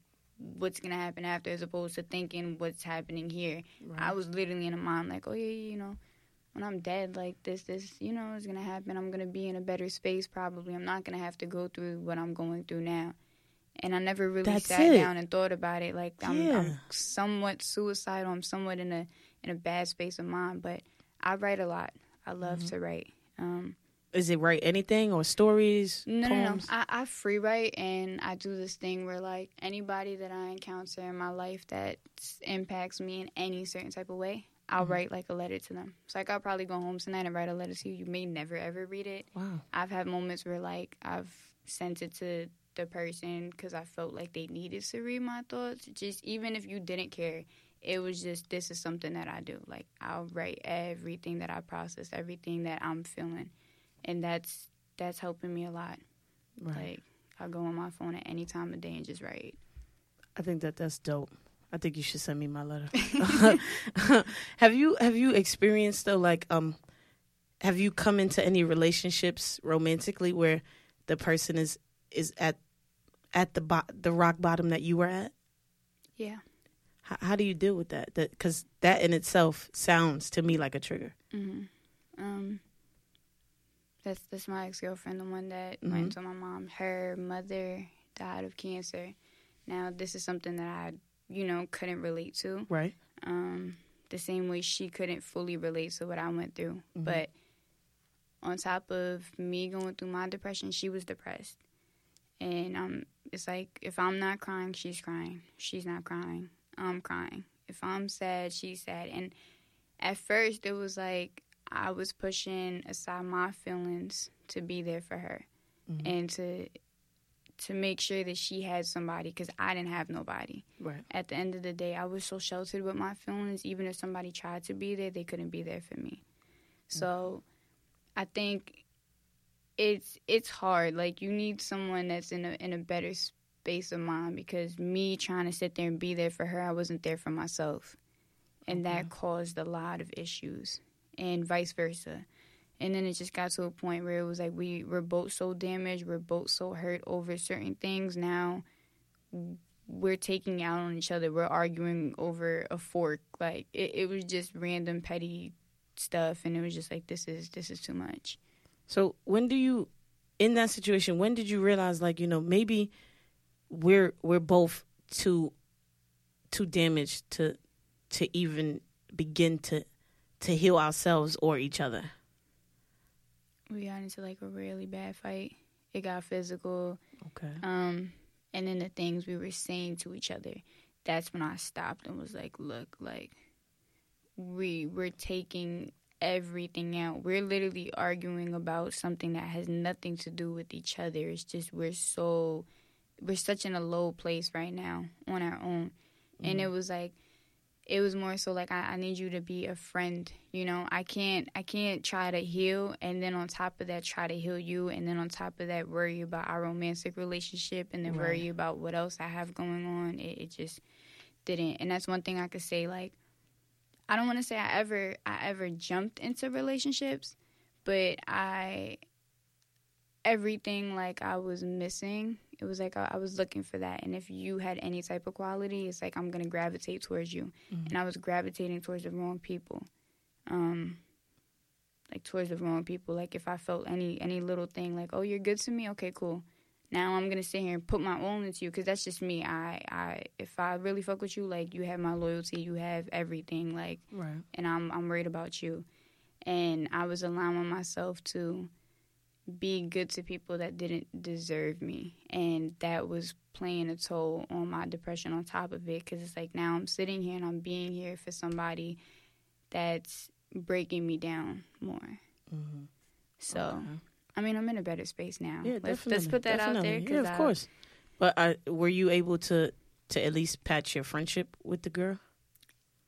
what's gonna happen after, as opposed to thinking what's happening here. I was literally in a mind like, oh yeah, yeah, you know, when I'm dead, like this, this, you know, is gonna happen. I'm gonna be in a better space probably. I'm not gonna have to go through what I'm going through now. And I never really That's sat it. down and thought about it. Like I'm, Yeah. I'm somewhat suicidal. I'm somewhat in a in a bad space of mind. But I write a lot. I love Mm-hmm. to write. Um, Is it write anything or stories? no, no, no. I, I free write, and I do this thing where like anybody that I encounter in my life that impacts me in any certain type of way, I'll Mm-hmm. write like a letter to them. So like I'll probably go home tonight and write a letter to you. You may never ever read it. Wow. I've had moments where like I've sent it to the person because I felt like they needed to read my thoughts. Just even if you didn't care, it was just this is something that I do. Like I'll write everything that I process, everything that I'm feeling, and that's that's helping me a lot. Right. Like I'll go on my phone at any time of day and just write. I think that that's dope. I think you should send me my letter. have you have you experienced though like um have you come into any relationships romantically where the person is is at at the bo- the rock bottom that you were at? Yeah. How, how do you deal with that? That because that in itself sounds to me like a trigger. hmm Um, that's that's my ex girlfriend, the one that Mhm. went to my mom. Her mother died of cancer. Now this is something that I, you know, couldn't relate to. Right. Um, the same way she couldn't fully relate to what I went through. Mhm. But on top of me going through my depression, she was depressed. And um, it's like if I'm not crying, she's crying. She's not crying, I'm crying. If I'm sad, she's sad. And at first, it was like I was pushing aside my feelings to be there for her Mhm. and to to make sure that she had somebody because I didn't have nobody Right. at the end of the day, I was so sheltered with my feelings. Even if somebody tried to be there, they couldn't be there for me. So, I think it's it's hard. Like you need someone that's in a in a better space of mind because me trying to sit there and be there for her, I wasn't there for myself, and that caused a lot of issues, and vice versa. And then it just got to a point where it was like we were both so damaged, we're both so hurt over certain things. Now we're taking out on each other. We're arguing over a fork. Like it, it was just random petty stuff, and it was just like this is this is too much. So when do you, in that situation, when did you realize like you know maybe we're we're both too too damaged to to even begin to to heal ourselves or each other? We got into like a really bad fight. It got physical. Okay. Um, and then the things we were saying to each other, that's when I stopped and was like, look, like we we're taking everything out. We're literally arguing about something that has nothing to do with each other. It's just we're so we're such in a low place right now on our own, mm-hmm. and it was like it was more so like I, I, need you to be a friend you know i can't i can't try to heal and then on top of that try to heal you and then on top of that worry about our romantic relationship and then right. worry about what else i have going on it, it just didn't and that's one thing i could say like i don't want to say i ever i ever jumped into relationships but i everything like i was missing it was like I, I, was looking for that. And if you had any type of quality it's like i'm gonna gravitate towards you. Mm-hmm. and i was gravitating towards the wrong people. Um like towards the wrong people. Like if i felt any any little thing like oh you're good to me? Okay cool now i'm gonna sit here and put my own into you because that's just me i i if i really fuck with you like you have my loyalty you have everything like right and i'm i'm worried about you and i was allowing myself to be good to people that didn't deserve me. And that was playing a toll on my depression on top of it because it's like now I'm sitting here and I'm being here for somebody that's breaking me down more. Mm-hmm. So, okay. I mean, I'm in a better space now. Yeah, let's, definitely. let's put that definitely. out there. Yeah, of I, course. But uh, were you able to to at least patch your friendship with the girl?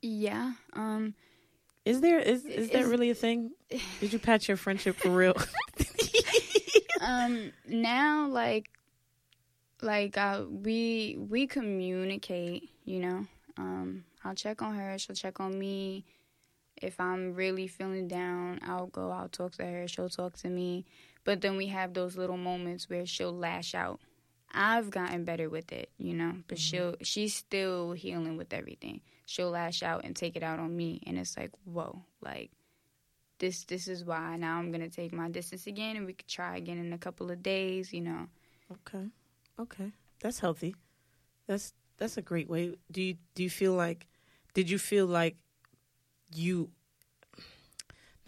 Yeah. Um, is there is is, is that really a thing? Did you patch your friendship for real? um now like like uh, we we communicate you know um i'll check on her she'll check on me if i'm really feeling down i'll go i'll talk to her she'll talk to me but then we have those little moments where she'll lash out i've gotten better with it you know but mm-hmm. she'll she's still healing with everything she'll lash out and take it out on me and it's like whoa like this this is why now I'm gonna take my distance again, and we could try again in a couple of days. You know. Okay, okay, that's healthy. That's that's a great way. Do you do you feel like? Did you feel like you?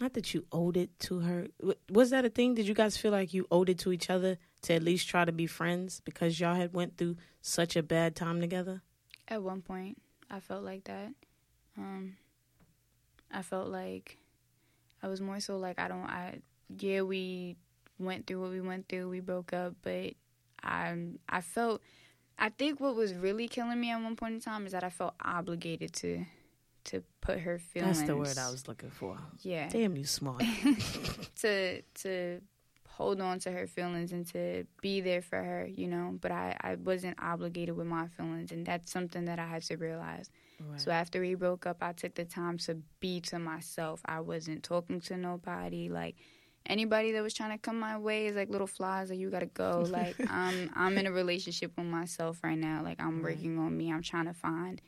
Not that you owed it to her. Was that a thing? Did you guys feel like you owed it to each other to at least try to be friends because y'all had went through such a bad time together? At one point, I felt like that. Um, I felt like I was more so like I don't I yeah we went through what we went through we broke up but I I felt I think what was really killing me at one point in time is that I felt obligated to to put her feelings. That's the word I was looking for. Yeah. Damn, you smart. to to hold on to her feelings and to be there for her, you know. But I I wasn't obligated with my feelings, and that's something that I had to realize. Right. So after we broke up, I took the time to be to myself. I wasn't talking to nobody. Like anybody that was trying to come my way is like little flies. Like you gotta go. Like I'm I'm in a relationship with myself right now. Like I'm right. working on me. I'm trying to find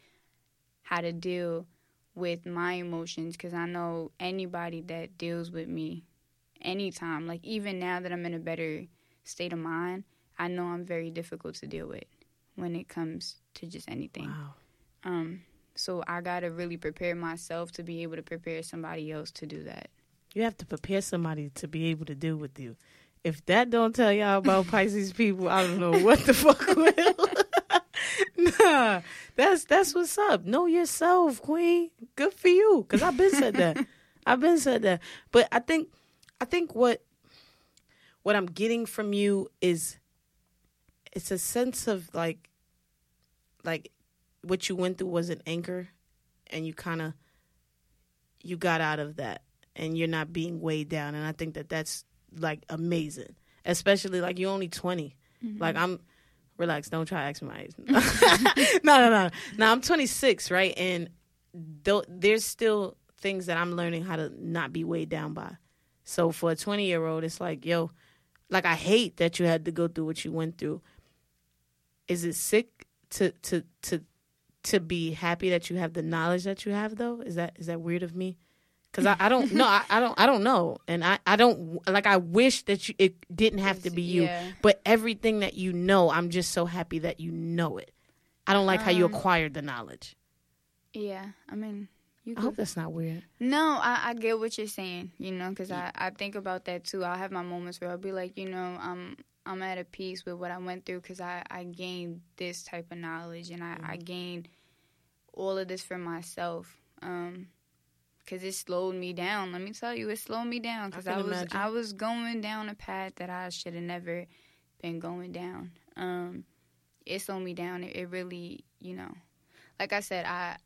how to deal with my emotions because I know anybody that deals with me anytime, like even now that I'm in a better state of mind, I know I'm very difficult to deal with when it comes to just anything. Wow. Um, so I got to really prepare myself to be able to prepare somebody else to do that. You have to prepare somebody to be able to deal with you. If that don't tell y'all about Pisces people, I don't know what the fuck will. that's that's what's up. Know yourself, queen. Good for you. Cause I've been said that. I've been said that. But I think, I think what what I'm getting from you is it's a sense of like like what you went through was an anchor and you kind of you got out of that and you're not being weighed down and i think that that's like amazing especially like you're only 20 mm-hmm. like i'm relax don't try to ask my age. No no no. No i'm 26 right? And th- there's still things that i'm learning how to not be weighed down by. So for a 20 year old it's like yo like i hate that you had to go through what you went through. Is it sick to to to to be happy that you have the knowledge that you have though? Is that is that weird of me because I, I don't know I, I, don't i don't know and i i don't like i wish that you it didn't have to be you yeah. but everything that you know i'm just so happy that you know it i don't like um, how you um, acquired the knowledge yeah i mean you I hope that's not weird. No, I, I get what you're saying, you know, because I, I think about that too. I'll have my moments where I'll be like, you know, I'm I'm at a peace with what I went through because I, I gained this type of knowledge and I, mm-hmm. I gained all of this for myself. Um, because it slowed me down. Let me tell you, it slowed me down because I, I, was imagine. I was going down a path that I should have never been going down. Um, it slowed me down. It, it really, you know, like I said, I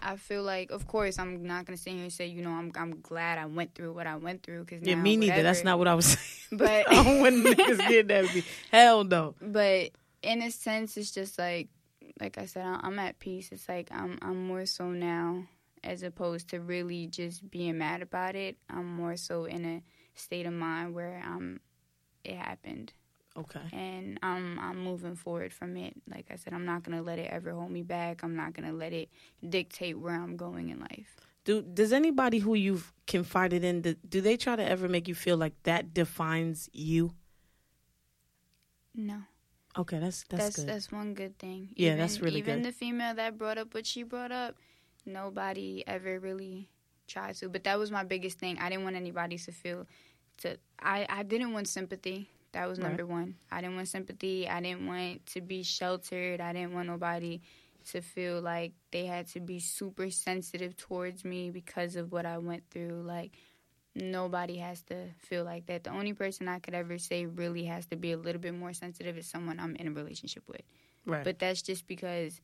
I feel like, of course, I'm not gonna sit here and say, you know, I'm I'm glad I went through what I went through because Yeah, me neither. That's not what I was saying. But niggas get that. Hell no. But in a sense, it's just like, like I said, I'm at peace. It's like I'm I'm more so now, as opposed to really just being mad about it. I'm more so in a state of mind where I'm. It happened, Okay. and I'm I'm moving forward from it. Like I said, I'm not gonna let it ever hold me back. I'm not gonna let it dictate where I'm going in life. Do does anybody who you've confided in do, do they try to ever make you feel like that defines you? No. Okay, that's that's, that's good. that's one good thing. Yeah, even, that's really even good. Even the female that brought up what she brought up, nobody ever really tried to. But that was my biggest thing. I didn't want anybody to feel to. I I didn't want sympathy. That was Right. number one. I didn't want sympathy. I didn't want to be sheltered. I didn't want nobody to feel like they had to be super sensitive towards me because of what I went through. Like nobody has to feel like that. The only person I could ever say really has to be a little bit more sensitive is someone I'm in a relationship with. right. But that's just because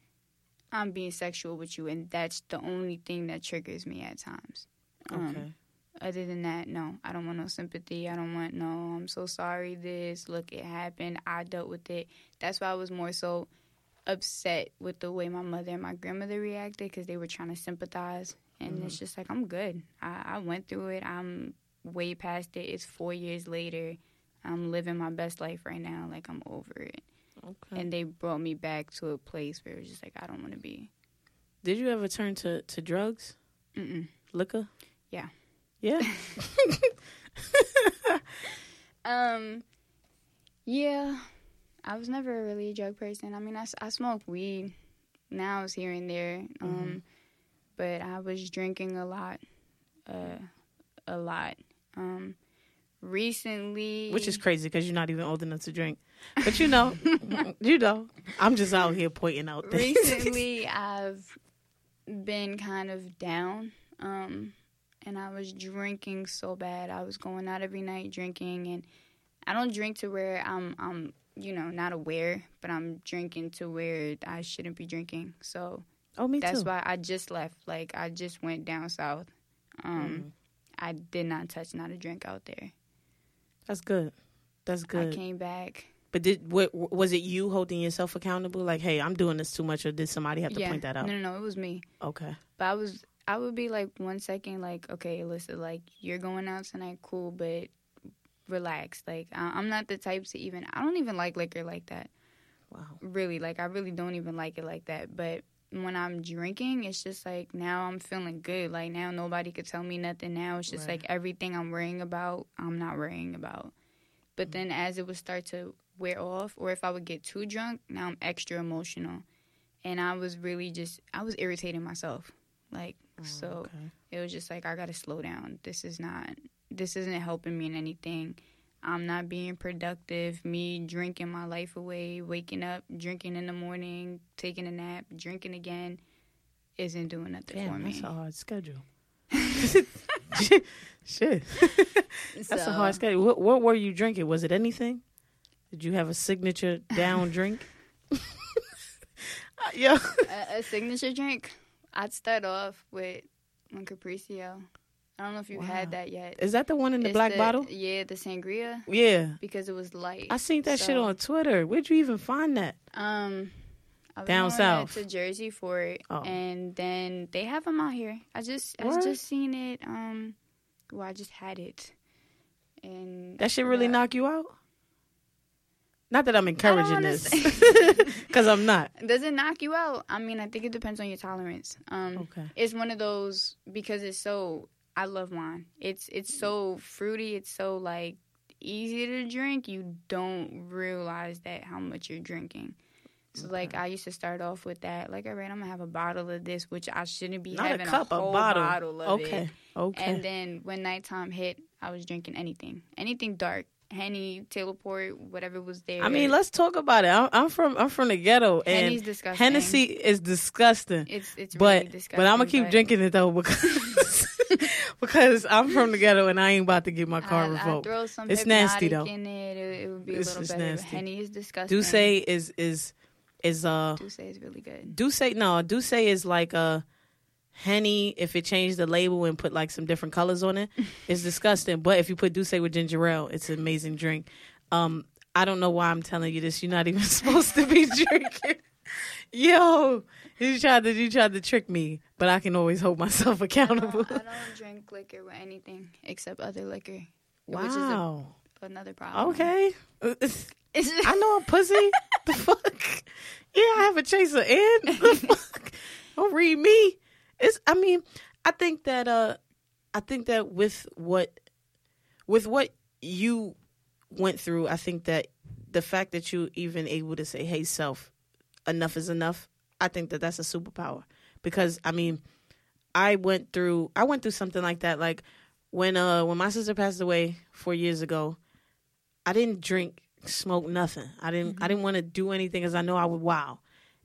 I'm being sexual with you, and that's the only thing that triggers me at times. Um, okay. Other than that, no, I don't want no sympathy. I don't want no. I'm so sorry. This look, it happened. I dealt with it. That's why I was more so upset with the way my mother and my grandmother reacted because they were trying to sympathize, and it's just like I'm good. I, I went through it. I'm way past it. It's four years later. I'm living my best life right now. Like I'm over it Okay. and they brought me back to a place where it was just like I don't want to be. Did you ever turn to to drugs, Mm-mm. liquor? Yeah. Yeah. Um, yeah, I was never really a drug person. I mean, I, I smoke weed now, it's here and there. Um, Mhm. but I was drinking a lot, uh, a lot. Um, recently, Which is crazy because you're not even old enough to drink. But you know, you know, I'm just out here pointing out things. recently I've been kind of down. Um, and I was drinking so bad. I was going out every night drinking, and I don't drink to where I'm, I'm, you know, not aware, but I'm drinking to where I shouldn't be drinking. So oh, me that's too. why I just left. Like I just went down south. Um, Mhm. I did not touch not a drink out there. That's good. That's good. I came back. But did what, was it you holding yourself accountable? Like, hey, I'm doing this too much, or did somebody have to yeah, point that out? no, no, no, it was me. Okay. But I was, I would be like one second, like, okay, Alyssa, like you're going out tonight, cool, but relax. Like I, I'm not the type to even. I don't even like liquor like that. Wow. Really, like I really don't even like it like that. But when I'm drinking, it's just like now I'm feeling good. Like now nobody could tell me nothing. Now it's just Right. like everything I'm worrying about, I'm not worrying about. But mm. then as it would start to wear off, or if I would get too drunk, now I'm extra emotional. And I was really just, I was irritating myself. Like, oh, so Oh, Okay. it was just like, I gotta slow down. This is not, this isn't helping me in anything. I'm not being productive. Me drinking my life away, waking up, drinking in the morning, taking a nap, drinking again, isn't doing nothing for Damn, me. that's a hard schedule. Shit, that's a hard schedule. What, what were you drinking? Was it anything? Did you have a signature down drink? yeah. a, a signature drink. I'd start off with one Capriccio. I don't know if you've Wow. had that yet. Is that the one in the It's black bottle? Yeah, the sangria Yeah. because it was light. I seen that shit on Twitter. Where'd you even find that? Um, I was Down going south. to Jersey for it, Oh. and then they have them out here. I just I just seen it. Um, well, I just had it, and That shit really yeah. knock you out? Not that I'm encouraging this, because I'm not. Does it knock you out? I mean, I think it depends on your tolerance. Um, Okay. it's one of those because it's so. I love wine. It's it's so fruity. It's so like easy to drink. You don't realize that how much you're drinking. So like I used to start off with that. Like, all right, I'm gonna have a bottle of this, which I shouldn't be Not having a cup, a, whole bottle. of okay. it. Okay. And then when nighttime hit, I was drinking anything, anything dark, henny, Taylor port, whatever was there. I mean, let's talk about it. I'm, I'm from I'm from the ghetto, Henny's and disgusting. Hennessy is disgusting. It's it's but really disgusting. but I'm gonna keep but drinking it though because because I'm from the ghetto and I ain't about to get my car I, I revoked. throw some It's nasty, though. In it, it, it would be a little better. nasty. Henny is disgusting. D'ussé is is is uh D'ussé is really good. D'ussé no, D'ussé is like a Henny if it changed the label and put like some different colors on it. It's disgusting. But if you put D'ussé with ginger ale, it's an amazing drink. Um I don't know why I'm telling you this. You're not even supposed to be drinking. Yo, you tried to you tried to trick me, but I can always hold myself accountable. I don't drink liquor with anything except other liquor, which is a, Wow. another problem. Okay. It's I know I'm pussy. the fuck? Yeah, I have a chaser in. The fuck? Don't read me. It's I mean, I think that uh I think that with what with what you went through, I think that the fact that you even able to say, "Hey, self, enough is enough." I think that that's a superpower because I mean, I went through I went through something like that. Like when uh when my sister passed away four years ago, I didn't drink, smoke nothing. I didn't I didn't want to do anything because I know I would wow.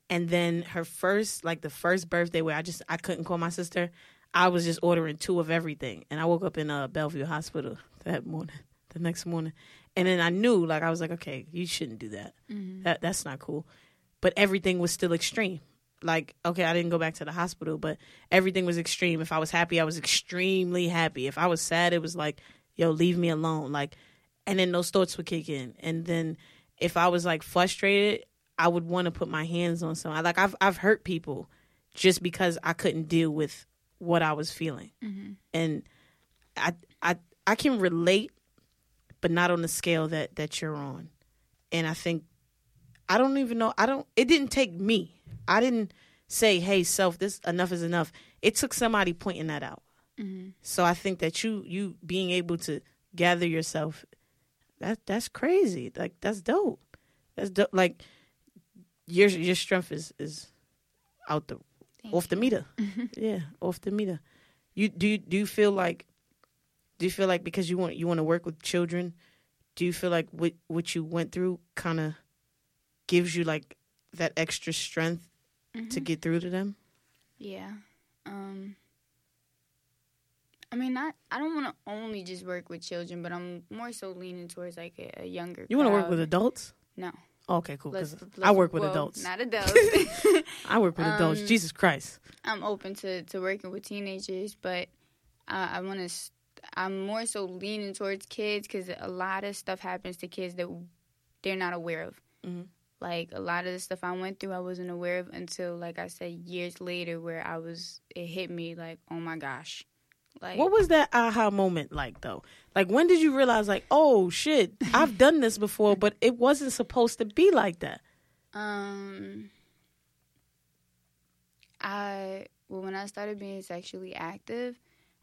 And then her first like the first birthday where I just I couldn't call my sister, I was just ordering two of everything. And I woke up in uh Bellevue Hospital that morning, the next morning. And then I knew like I was like, okay, you shouldn't do that. That that's not cool. But everything was still extreme. Like, okay, I didn't go back to the hospital, but everything was extreme. If I was happy, I was extremely happy. If I was sad, it was like, yo, leave me alone. Like and then those thoughts would kick in. And then if I was like frustrated, I would want to put my hands on someone. Like I've I've hurt people just because I couldn't deal with what I was feeling. Mm-hmm. And I I I can relate, but not on the scale that that you're on. And I think I don't even know. I don't. It didn't take me. I didn't say, "Hey, self, this enough is enough." It took somebody pointing that out. Mm-hmm. So I think that you you being able to gather yourself, that that's crazy. Like that's dope. That's dope. Like your your strength is is out the Thank off the you. meter. yeah, off the meter. You do you, do you feel like do you feel like because you want you want to work with children, do you feel like what what you went through kind of gives you like that extra strength to get through to them? Yeah. Um I mean, not. I don't want to only just work with children, but I'm more so leaning towards like a, a younger. You want to work with adults? No. Okay, cool. 'cause Let's, I work with well, adults. Not adults. I work with adults. Um, Jesus Christ. I'm open to, to working with teenagers, but uh, I want to. I'm more so leaning towards kids because a lot of stuff happens to kids that they're not aware of. Mhm. Like a lot of the stuff I went through, I wasn't aware of until, like I said, years later, where I was. It hit me like, oh my gosh, like What was that aha moment like though? Like when did you realize like, oh shit, I've done this before, but it wasn't supposed to be like that. Um, I well, when I started being sexually active,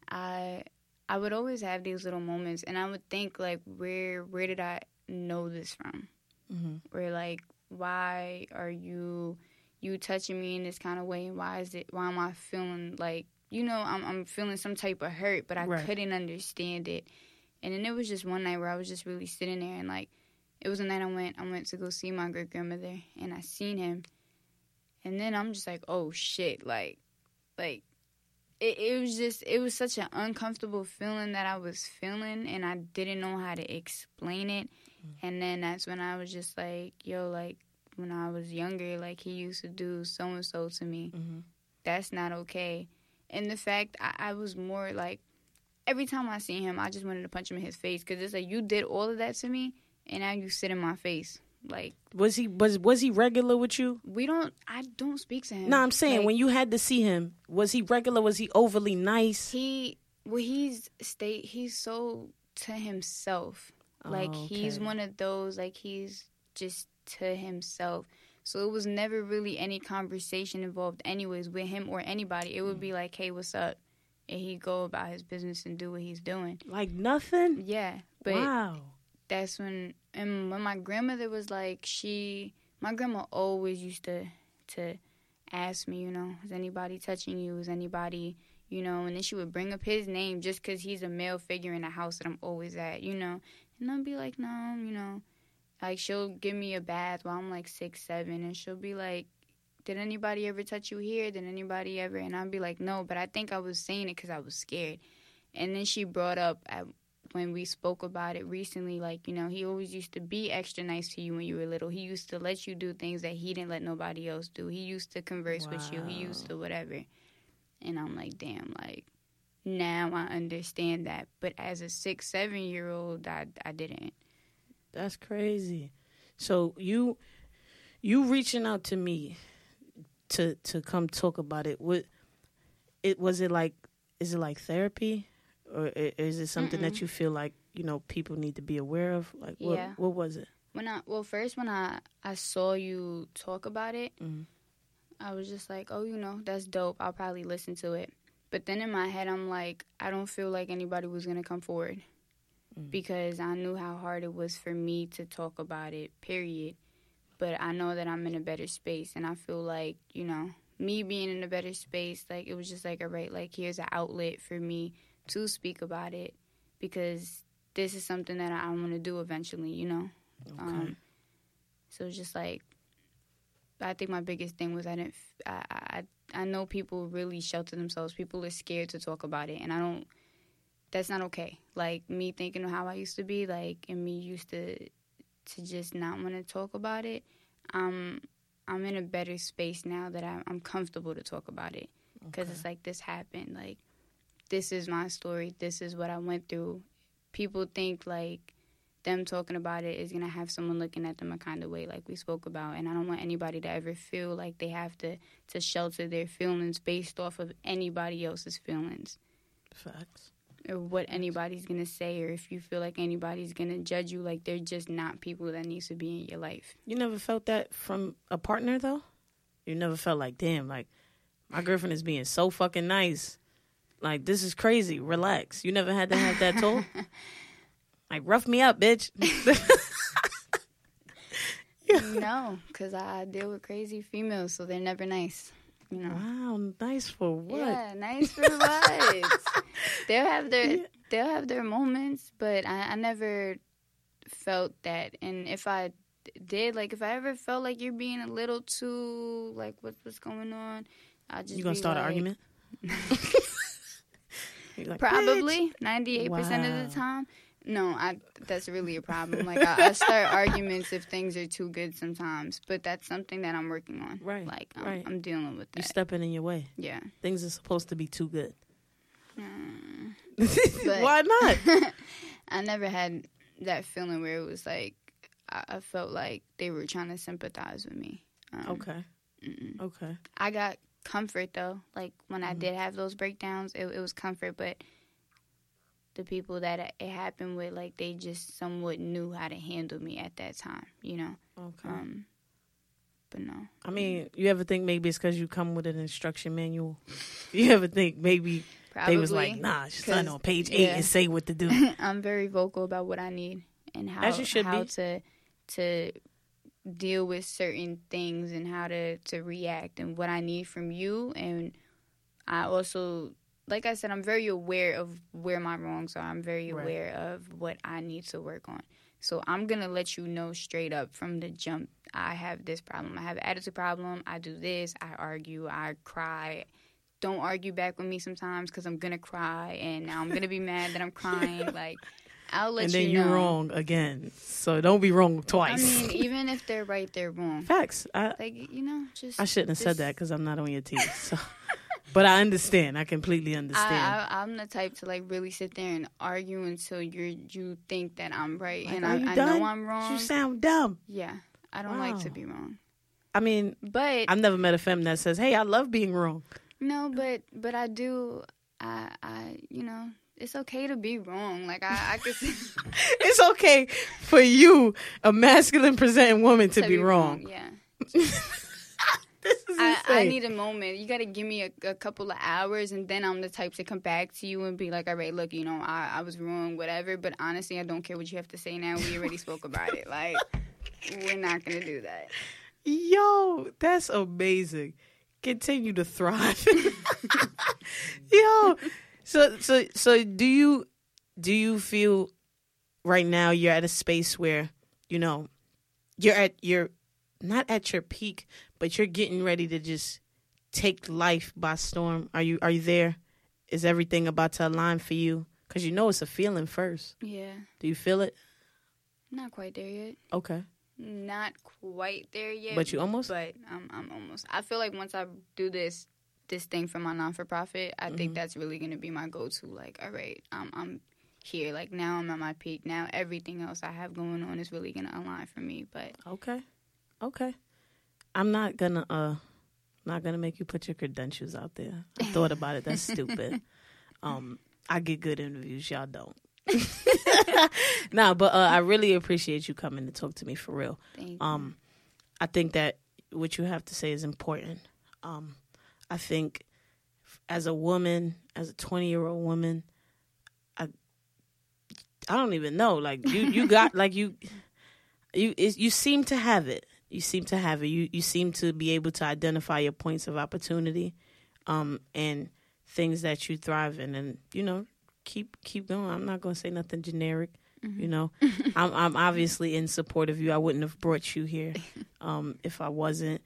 I I would always have these little moments, and I would think like, where where did I know this from? Mm-hmm. Where like, why are you you touching me in this kind of way? And why is it? Why am I feeling like you know I'm I'm feeling some type of hurt, but I Right. couldn't understand it. And then it was just one night where I was just really sitting there and like it was a night I went I went to go see my great grandmother and I seen him and then I'm just like, oh shit, like like it, it was just it was such an uncomfortable feeling that I was feeling and I didn't know how to explain it. And then that's when I was just like, yo, like when I was younger, like he used to do so and so to me. Mhm. That's not okay. And the fact I, I was more like every time I see him, I just wanted to punch him in his face because it's like you did all of that to me, and now you sit in my face. Like Was he was was he regular with you? we don't, I don't speak to him. No, I'm saying Like, when you had to see him, was he regular? Was he overly nice? he, well, he's state, he's so to himself. Like Oh, he's one of those, like he's just to himself. So it was never really any conversation involved, anyways, with him or anybody. It would Mm. be like, "Hey, what's up?" and he'd go about his business and do what he's doing. Like nothing. Yeah, but wow. that's when and when my grandmother was like she my grandma always used to to ask me you know is anybody touching you is anybody you know and then she would bring up his name just because he's a male figure in the house that i'm always at you know and i'd be like no you know like she'll give me a bath while i'm like six seven and she'll be like did anybody ever touch you here did anybody ever and i'd be like no but i think i was saying it because i was scared and then she brought up when we spoke about it recently, like, you know, he always used to be extra nice to you when you were little. He used to let you do things that he didn't let nobody else do. He used to converse wow. with you. He used to whatever. And I'm like, damn, like now I understand that. But as a six, seven year old, I I didn't. That's crazy. So you you reaching out to me to to come talk about it. What it was it like? Is it like therapy, or is it something Mm-mm. that you feel like you know people need to be aware of? Like what yeah. what was it? When I well first when I I saw you talk about it, mm-hmm. I was just like, oh, you know, that's dope. I'll probably listen to it. But then in my head, I'm like, I don't feel like anybody was gonna come forward mm. because I knew how hard it was for me to talk about it. Period. But I know that I'm in a better space, and I feel like you know, me being in a better space, like it was just like, all right, like here's an outlet for me to speak about it because this is something that I want to do eventually. You know. Okay. Um, so it's just like I think my biggest thing was I didn't. I, I I know people really shelter themselves. People are scared to talk about it, and I don't. That's not okay. Like me thinking of how I used to be, like, and me used to to just not want to talk about it. Um, I'm in a better space now that I'm, I'm comfortable to talk about it because okay. it's like this happened. Like this is my story. This is what I went through. People think like them talking about it is going to have someone looking at them a kind of way like we spoke about and i don't want anybody to ever feel like they have to to shelter their feelings based off of anybody else's feelings facts or what anybody's to say or if you feel like anybody's to judge you like they're just not people that needs to be in your life. You never felt that from a partner though? You never felt like damn like my girlfriend is being so fucking nice. Like this is crazy. Relax. You never had to have that talk? Like, rough me up, bitch. no, because I deal with crazy females, so they're never nice. You know. Wow, nice for what? Yeah, nice for what? they'll have their yeah. they'll have their moments, but I, I never felt that. And if I did, like, if I ever felt like you're being a little too like, what's what's going on? I just you gonna start like, an argument? like, Probably ninety eight percent of the time. No, I that's really a problem. Like I, I, start arguments if things are too good sometimes, but that's something that I'm working on. Right. Like I'm, right. I'm dealing with that. You're stepping in your way. Yeah. Things are supposed to be too good. Mm. Why not? I never had that feeling where it was like I, I felt like they were trying to sympathize with me. Um, okay. Mm-mm. Okay. I got comfort though. Like when mm-hmm. I did have those breakdowns, it, it was comfort, but the people that it happened with, like they just somewhat knew how to handle me at that time, you know. Okay. Um, but no. I mean, you ever think maybe it's because you come with an instruction manual? You ever think maybe Probably, they was like, nah, just sign on page eight yeah. and say what to do? I'm very vocal about what I need and how how be. to to deal with certain things and how to to react and what I need from you and I also like I said, I'm very aware of where my wrongs are. I'm very right. aware of what I need to work on. So I'm gonna let you know straight up from the jump. I have this problem. I have attitude problem. I do this. I argue. I cry. Don't argue back with me sometimes because I'm gonna cry and now I'm gonna be mad that I'm crying. Like I'll let and then you know. you're wrong again. So don't be wrong twice. I mean, even if they're right, they're wrong. Facts. I, like you know, just I shouldn't have just, said that because I'm not on your team. So. But I understand. I completely understand. I, am the type to like really sit there and argue until you you think that I'm right, like, and I, I, know I'm wrong. You sound dumb. Yeah, I don't wow. like to be wrong. I mean, but I've never met a femme that says, "Hey, I love being wrong." No, but but I do. I I you know it's okay to be wrong. Like I, I could. it's okay for you, a masculine presenting woman, to, to be, be, wrong. wrong. Yeah. I, I, need a moment. You got to give me a, a, couple of hours, and then I'm the type to come back to you and be like, all right, look, you know, I, I was wrong, whatever. But honestly, I don't care what you have to say now. We already spoke about it. Like, we're not going to do that. Yo, that's amazing. Continue to thrive. Yo, so so so do you do you feel right now you're at a space where you know you're at you're not at your peak, but you're getting ready to just take life by storm. Are you are you there? Is everything about to align for you Because you know it's a feeling first. Yeah. Do you feel it? Not quite there yet. Okay. Not quite there yet. But you almost? But I'm I'm almost. I feel like once I do this this thing for my non for profit, I think Mhm. that's really gonna be my go to. Like, all right, I'm I'm here. Like now I'm at my peak. Now everything else I have going on is really gonna align for me. But Okay. Okay. I'm not gonna uh not gonna make you put your credentials out there. I thought about it. That's stupid. Um I get good interviews, y'all don't. nah, but uh, I really appreciate you coming to talk to me for real. Um I think that what you have to say is important. Um I think as a woman, as a 20-year-old woman, I I don't even know. Like you you got like you you it, you seem to have it. You seem to have it. You you seem to be able to identify your points of opportunity, um, and things that you thrive in, and you know, keep keep going. I'm not gonna say nothing generic. You know, I'm I'm obviously in support of you. I wouldn't have brought you here, um, if I wasn't.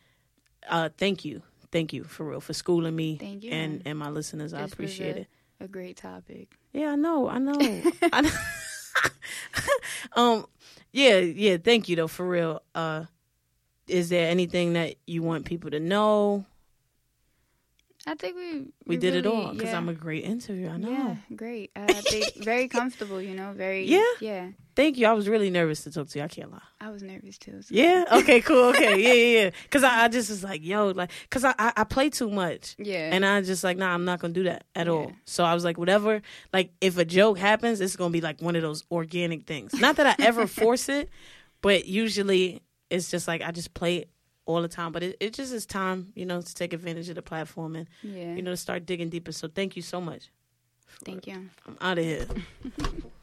Uh, thank you, thank you for real for schooling me Thank you. and and my listeners. I This was appreciate a- it. a great topic. Yeah, I know, I know. I know. um, yeah, yeah. Thank you though, for real. Uh, is there anything that you want people to know? I think we We, we did it all because yeah. I'm a great interviewer. I know. Yeah, great. Uh, I think very comfortable. You know, very. Yeah? Yeah. Thank you. I was really nervous to talk to you. I can't lie. I was nervous too. so- Yeah. Okay. Cool. Okay. Yeah. Yeah. Yeah. Because I, I just was like, yo, like, because I, I I play too much. Yeah. And I just like, nah, I'm not gonna do that at Yeah. all. So I was like, whatever. Like, if a joke happens, it's gonna be like one of those organic things. Not that I ever force it, but usually it's just like I just play it all the time. But it, it just is time, you know, to take advantage of the platform and yeah. you know to start digging deeper. So thank you so much. Thank you. I'm out of here.